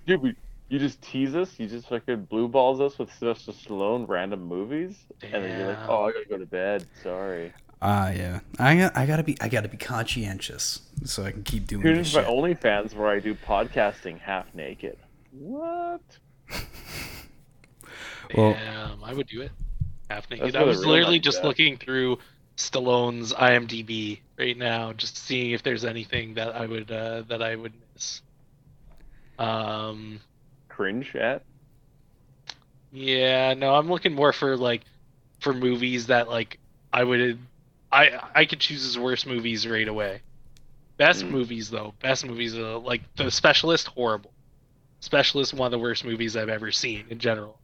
Dude, we, you just tease us. You just fucking blue balls us with Sylvester Stallone random movies, and then you're like, "Oh, I gotta go to bed. Sorry." Ah, yeah. I got, I gotta be I gotta be conscientious so I can keep doing Tune this into my shit. OnlyFans where I do podcasting half naked. What? Well- Damn, I would do it. Half naked. I was literally just yeah. looking through Stallone's IMDb right now, just seeing if there's anything that I would uh, that I would miss. Um, Cringe at? yeah, no, I'm looking more for like for movies that like I would I I could choose as worst movies right away. Best Mm. movies though, best movies like The Specialist, horrible. Specialist, one of the worst movies I've ever seen in general.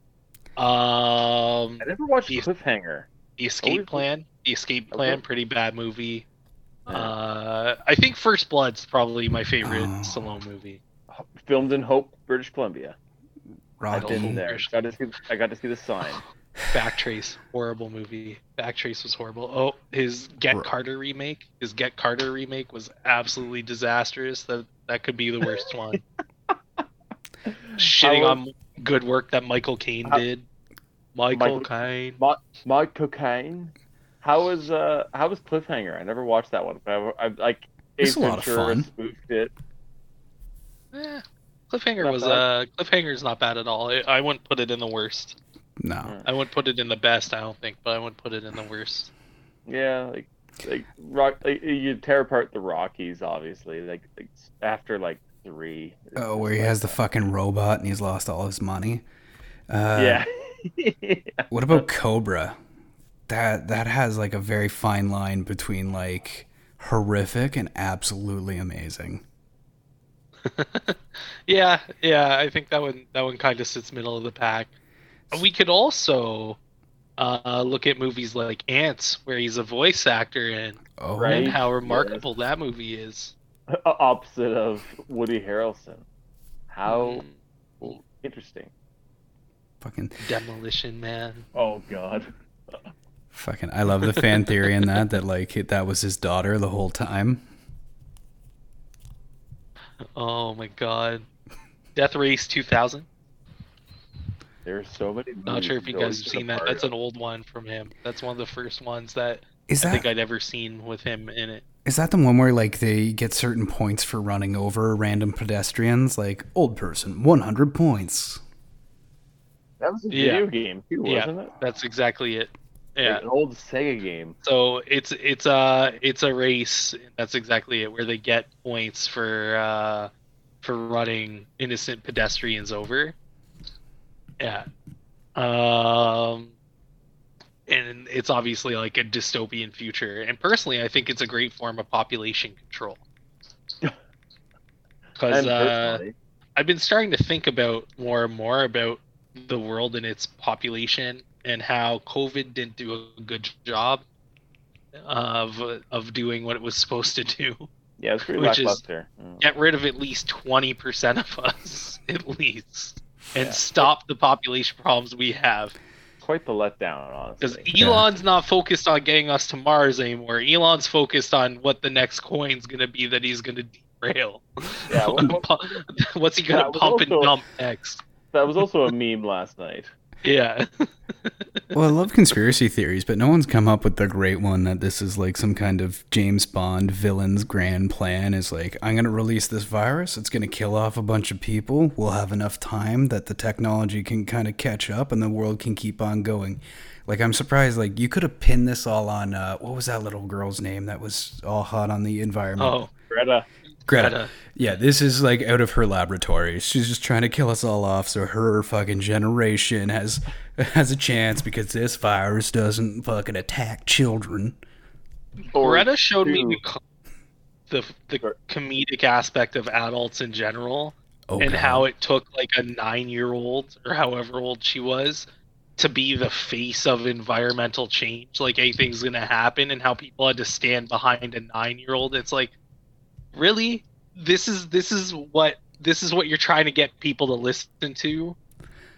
Um, I never watched Yes. Cliffhanger. The Escape Always- Plan. The Escape Okay. Plan, pretty bad movie. Yeah. Uh, I think First Blood's probably my favorite Oh. Stallone movie. Filmed in Hope, British Columbia. I've Rocky. been there. British- Got to see. I got to see the sign. Backtrace, horrible movie. Backtrace was horrible. Oh, his Get Right. Carter remake. His Get Carter remake was absolutely disastrous. That that could be the worst one. Shitting How- on good work that Michael Caine How- did. Michael, Michael- Caine. My cocaine. How was uh how was Cliffhanger? I never watched that one, but I, I like It's Ace a lot of fun. spoofed it. Eh, Cliffhanger Not was bad. uh Cliffhanger's not bad at all. I, I wouldn't put it in the worst. No. I wouldn't put it in the best. I don't think, but I wouldn't put it in the worst. Yeah, like like rock. Like, you tear apart the Rockies, obviously. Like, like after like three. Oh, where he just has the fucking robot and he's lost all his money. Uh, that. yeah. What about Cobra? That that has like a very fine line between like horrific and absolutely amazing. yeah, yeah, I think that one that one kind of sits middle of the pack. We could also uh, look at movies like Antz, where he's a voice actor in, Oh, Right. and how remarkable that movie is. Opposite of Woody Harrelson. How Mm, interesting. fucking Demolition Man. Oh God. fucking. I love the fan theory in that that like that was his daughter the whole time. Oh my God. Death Race 2000. There's so many. Not sure if you guys have seen that. That's an old. old one from him. That's one of the first ones that Is I think I'd ever seen with him in it. Is that the one where like they get certain points for running over random pedestrians? Like old person, one hundred points. That was a Yeah. video game too, wasn't it? That's exactly it. Yeah. Like an old Sega game. So it's it's a it's a race. That's exactly it, where they get points for uh, for running innocent pedestrians over. Yeah. Um. And it's obviously like a dystopian future, and personally, I think it's a great form of population control. Because uh, I've been starting to think about more and more about the world and its population and how COVID didn't do a good job of of doing what it was supposed to do. yeah, it's pretty which is-. Mm. Get rid of at least twenty percent of us, at least, and Yeah. stop the population problems we have. Quite the letdown, Because honestly. Elon's not focused on getting us to Mars anymore. Elon's focused on what the next coin's gonna be that he's gonna derail. Yeah, what- what- What's he gonna That was pump and dump next? That was also a meme last night. Yeah. Well, I love conspiracy theories, but no one's come up with the great one that this is like some kind of James Bond villain's grand plan is like, I'm going to release this virus. It's going to kill off a bunch of people. We'll have enough time that the technology can kind of catch up and the world can keep on going. Like, I'm surprised, like, you could have pinned this all on, uh, what was that little girl's name that was all hot on the environment? Oh, Greta. Greta. Greta. Yeah, this is like out of her laboratory. She's just trying to kill us all off so her fucking generation has has a chance because this virus doesn't fucking attack children. Or Greta showed me the the, the comedic aspect of adults in general Oh, and God. how it took like a nine year old or however old she was to be the face of environmental change. Like anything's gonna happen and how people had to stand behind a nine year old. It's like really? This is this is what this is what you're trying to get people to listen to?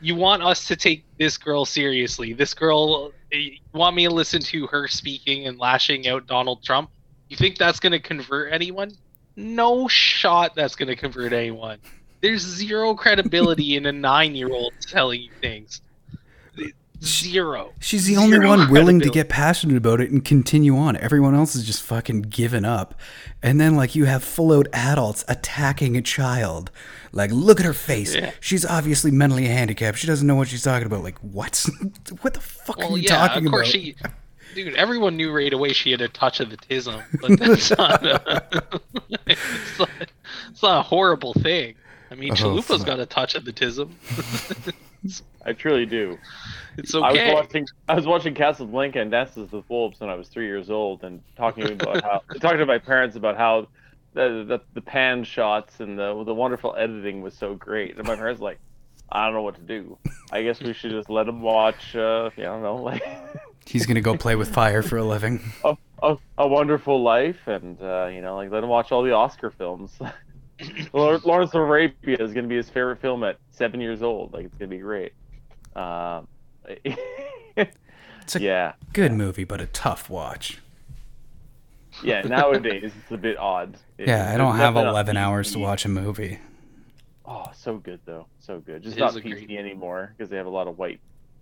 You want us to take this girl seriously. This girl eh, you want me to listen to her speaking and lashing out Donald Trump? You think that's gonna convert anyone? No shot that's gonna convert anyone. There's zero credibility in a nine year old telling you things. Zero. She's the only one willing to get passionate about it and continue on. Everyone else is just fucking given up. And then, like, you have full out adults attacking a child. Like, look at her face. Yeah. She's obviously mentally handicapped. She doesn't know what she's talking about. Like, what? what the fuck Well, are you yeah, talking of course about? she. Dude, everyone knew right away she had a touch of the tism, but that's not. A, it's, not it's not a horrible thing. I mean, Oh, Chalupa's got a touch of the tism. I truly do. It's I was watching I was watching Casablanca and Dances with Wolves when I was three years old, and talking about how talking to my parents about how the, the the pan shots and the the wonderful editing was so great, and my parents were like, I don't know what to do. I guess we should just let them watch. Uh, I don't know, like He's going to go play with fire for a living. a, a, a Wonderful Life, and uh, you know, like let him watch all the Oscar films. Lawrence Lawrence of Arabia is going to be his favorite film at seven years old. Like it's going to be great. Um, It's a yeah. good movie, but a tough watch. Yeah, nowadays it's a bit odd. It- Yeah, I don't have 11 hours to watch a movie. Oh, so good though, so good. Just It not is a PC great- anymore because they have a lot of white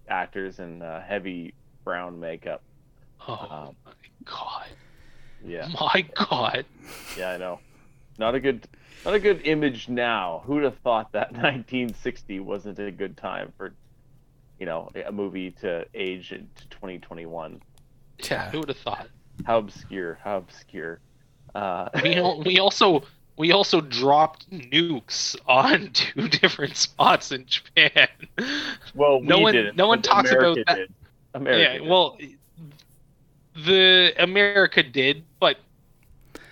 actors and uh, heavy brown makeup. Oh Um, my god! Yeah, My god! yeah, I know. Not a good, not a good image now. Who'd have thought that 1960 wasn't a good time for, you know, a movie to age into 2021? Yeah, who would have thought? How obscure! How obscure! Uh, We al- we also we also dropped nukes on two different spots in Japan. well, no one- didn't, no one but talks about America that. Did. America yeah, did. well, the America did, but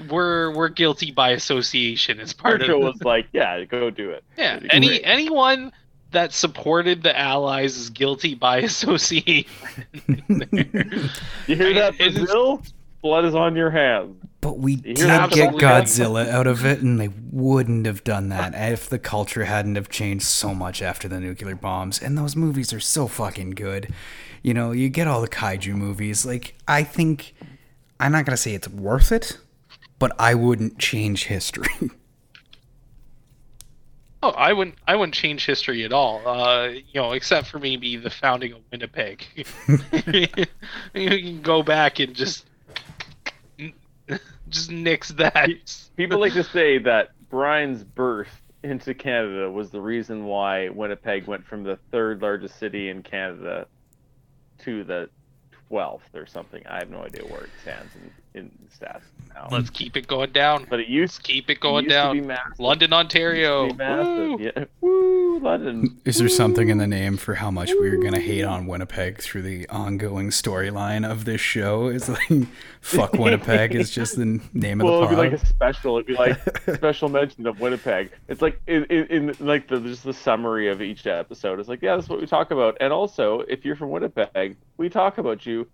we're we're guilty by association as part Churchill of. was like, "Yeah, go do it." yeah, any anyone that supported the Allies is guilty by association. You hear that, It is- Brazil? Blood is on your hands. But we You did get? Godzilla out of it, and they wouldn't have done that if the culture hadn't have changed so much after the nuclear bombs. And those movies are so fucking good. You know, you get all the kaiju movies. Like, I think I'm not gonna say it's worth it, but I wouldn't change history. Oh, I wouldn't. I wouldn't change history at all. Uh, you know, except for maybe the founding of Winnipeg. you can go back and just, just nix that. People like to say that Brian's birth into Canada was the reason why Winnipeg went from the third largest city in Canada to the 12th or something. I have no idea where it stands in stats now. Let's mm-hmm. keep it going down. but it used, Let's keep it it going used to be down. London, Ontario. Used to be massive. Woo! Yeah. Woo, London. Is there something in the name for how much we are gonna hate on Winnipeg through the ongoing storyline of this show? Is like, fuck Winnipeg is just the name of Well, the it'd be like a special. It'd be like special mention of Winnipeg. It's like in, in, in like the just the summary of each episode. It's like yeah, that's what we talk about. And also, if you're from Winnipeg, we talk about you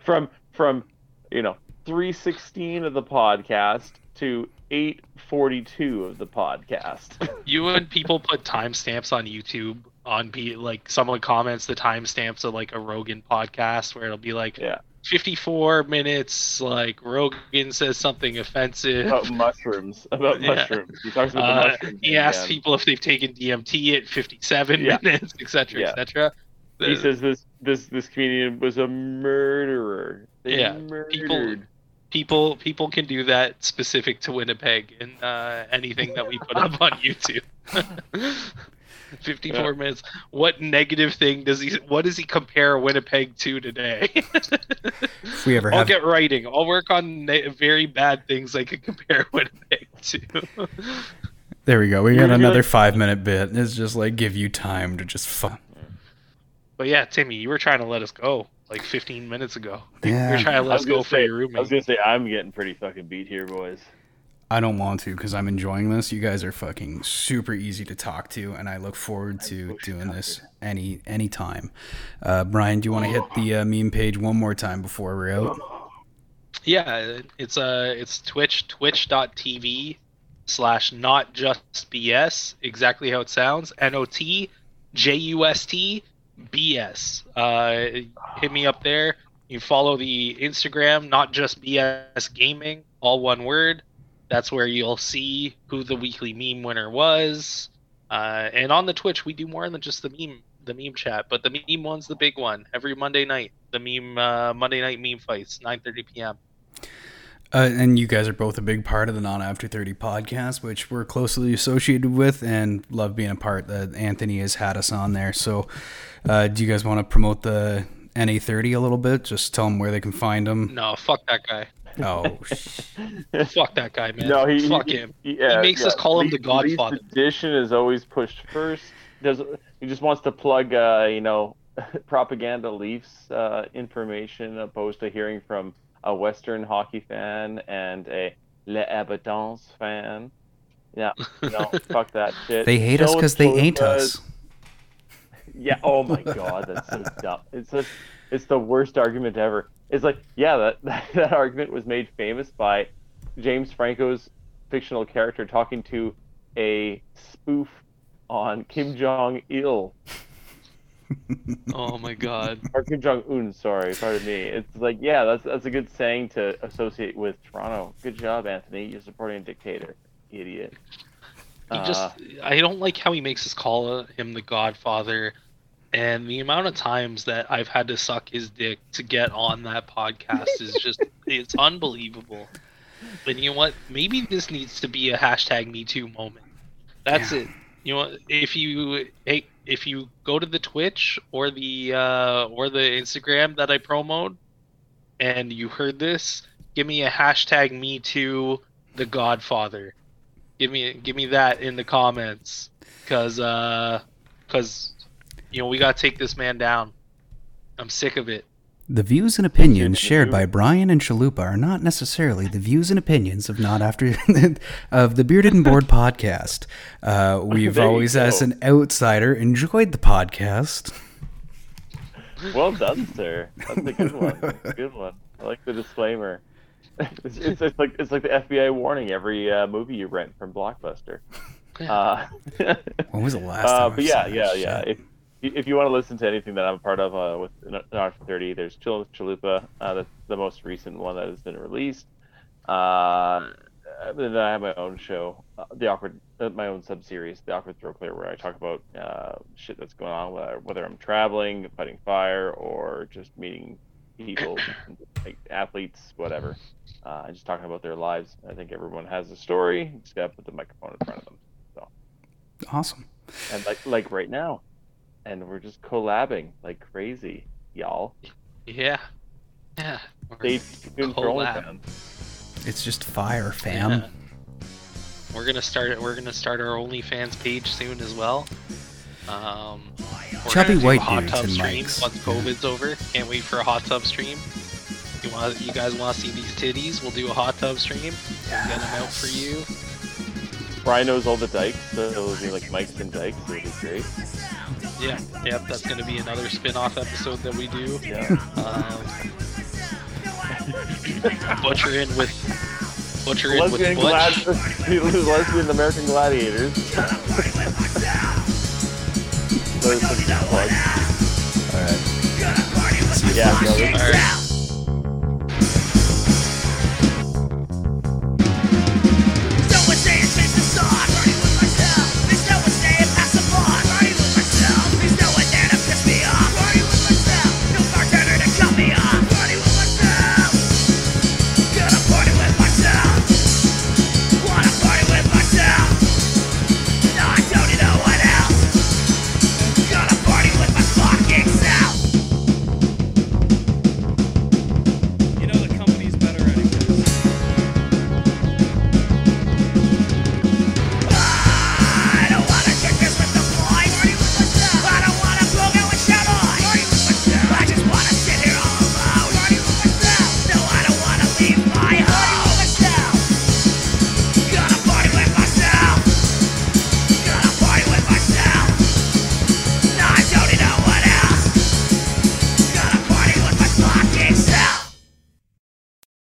from from you know 316 of the podcast to 842 of the podcast. You and people put timestamps on YouTube on be like someone comments the timestamps of like a Rogan podcast where it'll be like yeah, 54 minutes. Like Rogan says something offensive. about mushrooms. About Yeah. mushrooms. He talks about Uh, mushrooms. he asks people if they've taken DMT at 57 Yeah. minutes, etc., Yeah. etc. He says this this this comedian was a murderer. They Yeah, murdered. people- people people can do that specific to Winnipeg and uh, anything that we put up on YouTube. 54 Yeah. minutes. What negative thing does he? What does he compare Winnipeg to today? if we ever I'll have get writing. I'll work on ne- very bad things I could compare Winnipeg to. There we go. We got another five minute bit. It's just like give you time to just fuck. But yeah, Timmy, you were trying to let us go like 15 minutes ago. You Yeah. were trying to I let was us gonna go for say- your I was gonna say I'm getting pretty fucking beat here, boys. I don't want to because I'm enjoying this. You guys are fucking super easy to talk to, and I look forward to doing this any any time. Uh, Brian, do you want to hit the uh, meme page one more time before we're out? Yeah, it's uh it's Twitch twitch.tv slash not just BS, exactly how it sounds. N O T J U S T B S. Uh hit me up there. You follow the Instagram, not just BS gaming, all one word. That's where you'll see who the weekly meme winner was. Uh, and on the Twitch, we do more than just the meme the meme chat, but the meme one's the big one every Monday night. The meme uh, Monday night meme fights, 9:30 p.m. Uh, and you guys are both a big part of the Non After 30 podcast, which we're closely associated with and love being a part that Anthony has had us on there. So, uh, do you guys want to promote the NA30 a little bit? Just tell them where they can find them. No, fuck that guy. Oh, fuck that guy, man. No, he fuck he, him. He, yeah, makes yeah. us call him the Godfather. Least edition is always pushed first. Does he just wants to plug, uh, you know, propaganda Leafs uh, information opposed to hearing from a Western hockey fan and a Les Habitants fan. Yeah, no, fuck that shit. they hate us because they ain't us. Yeah. Oh my god, that's so dumb. It's just, it's the worst argument ever. It's like, yeah, that, that that argument was made famous by James Franco's fictional character talking to a spoof on Kim Jong Il oh my god. or Kim Jong Un. Sorry, pardon me. It's like, yeah, that's that's a good saying to associate with Toronto. Good job, Anthony. You're supporting a dictator, idiot. He Uh, just I don't like how he makes us call him the Godfather and the amount of times that I've had to suck his dick to get on that podcast is just it's unbelievable. And you know what? Maybe this needs to be a hashtag me too moment. That's Yeah. it. You know, if you hey, if you go to the Twitch or the uh, or the Instagram that I promoted, and you heard this, give me a hashtag me too the Godfather. Give me give me that in the comments, cause uh, cause you know we gotta take this man down. I'm sick of it. The views and opinions shared by Brian and Chalupa are not necessarily the views and opinions of not after of the Bearded and Board podcast. Uh, we've There always, as an outsider, enjoyed the podcast. Well done, sir. That's a good one. That's a good one. I like the disclaimer. It's, it's, it's like it's like the FBI warning every uh, movie you rent from Blockbuster. Uh, When was the last uh, time? But yeah, yeah, shit? yeah. If if you want to listen to anything that I'm a part of uh, with Not for Thirty, there's Chill with Chalupa. Uh, that's the most recent one that has been released. Uh, then I have my own show, uh, the awkward, uh, my own sub series, the awkward throw clear, where I talk about uh, shit that's going on, whether, whether I'm traveling, fighting fire, or just meeting people, like athletes, whatever. Uh, and just talking about their lives. I think everyone has a story. You just gotta put the microphone in front of them. So Awesome. and like like right now, and we're just collabing like crazy, y'all. Yeah, yeah. We're- Stay tuned for OnlyFans. It's just fire, fam. Yeah. We're gonna start. We're gonna start our OnlyFans page soon as well. Um, we're Chubby gonna do white a hot tub stream mics. once COVID's over. Can't wait for a hot tub stream. You want? You guys want to see these titties? We'll do a hot tub stream. We'll get them out for you. Brian knows all the dikes, so it'll be like Mike's and Dykes. It'll be great. Yeah, yep. That's gonna be another spin-off episode that we do. Yeah. Um, butcher in with butcher in with Butch. glad, lesbian American gladiators. Those are. All right. Yeah,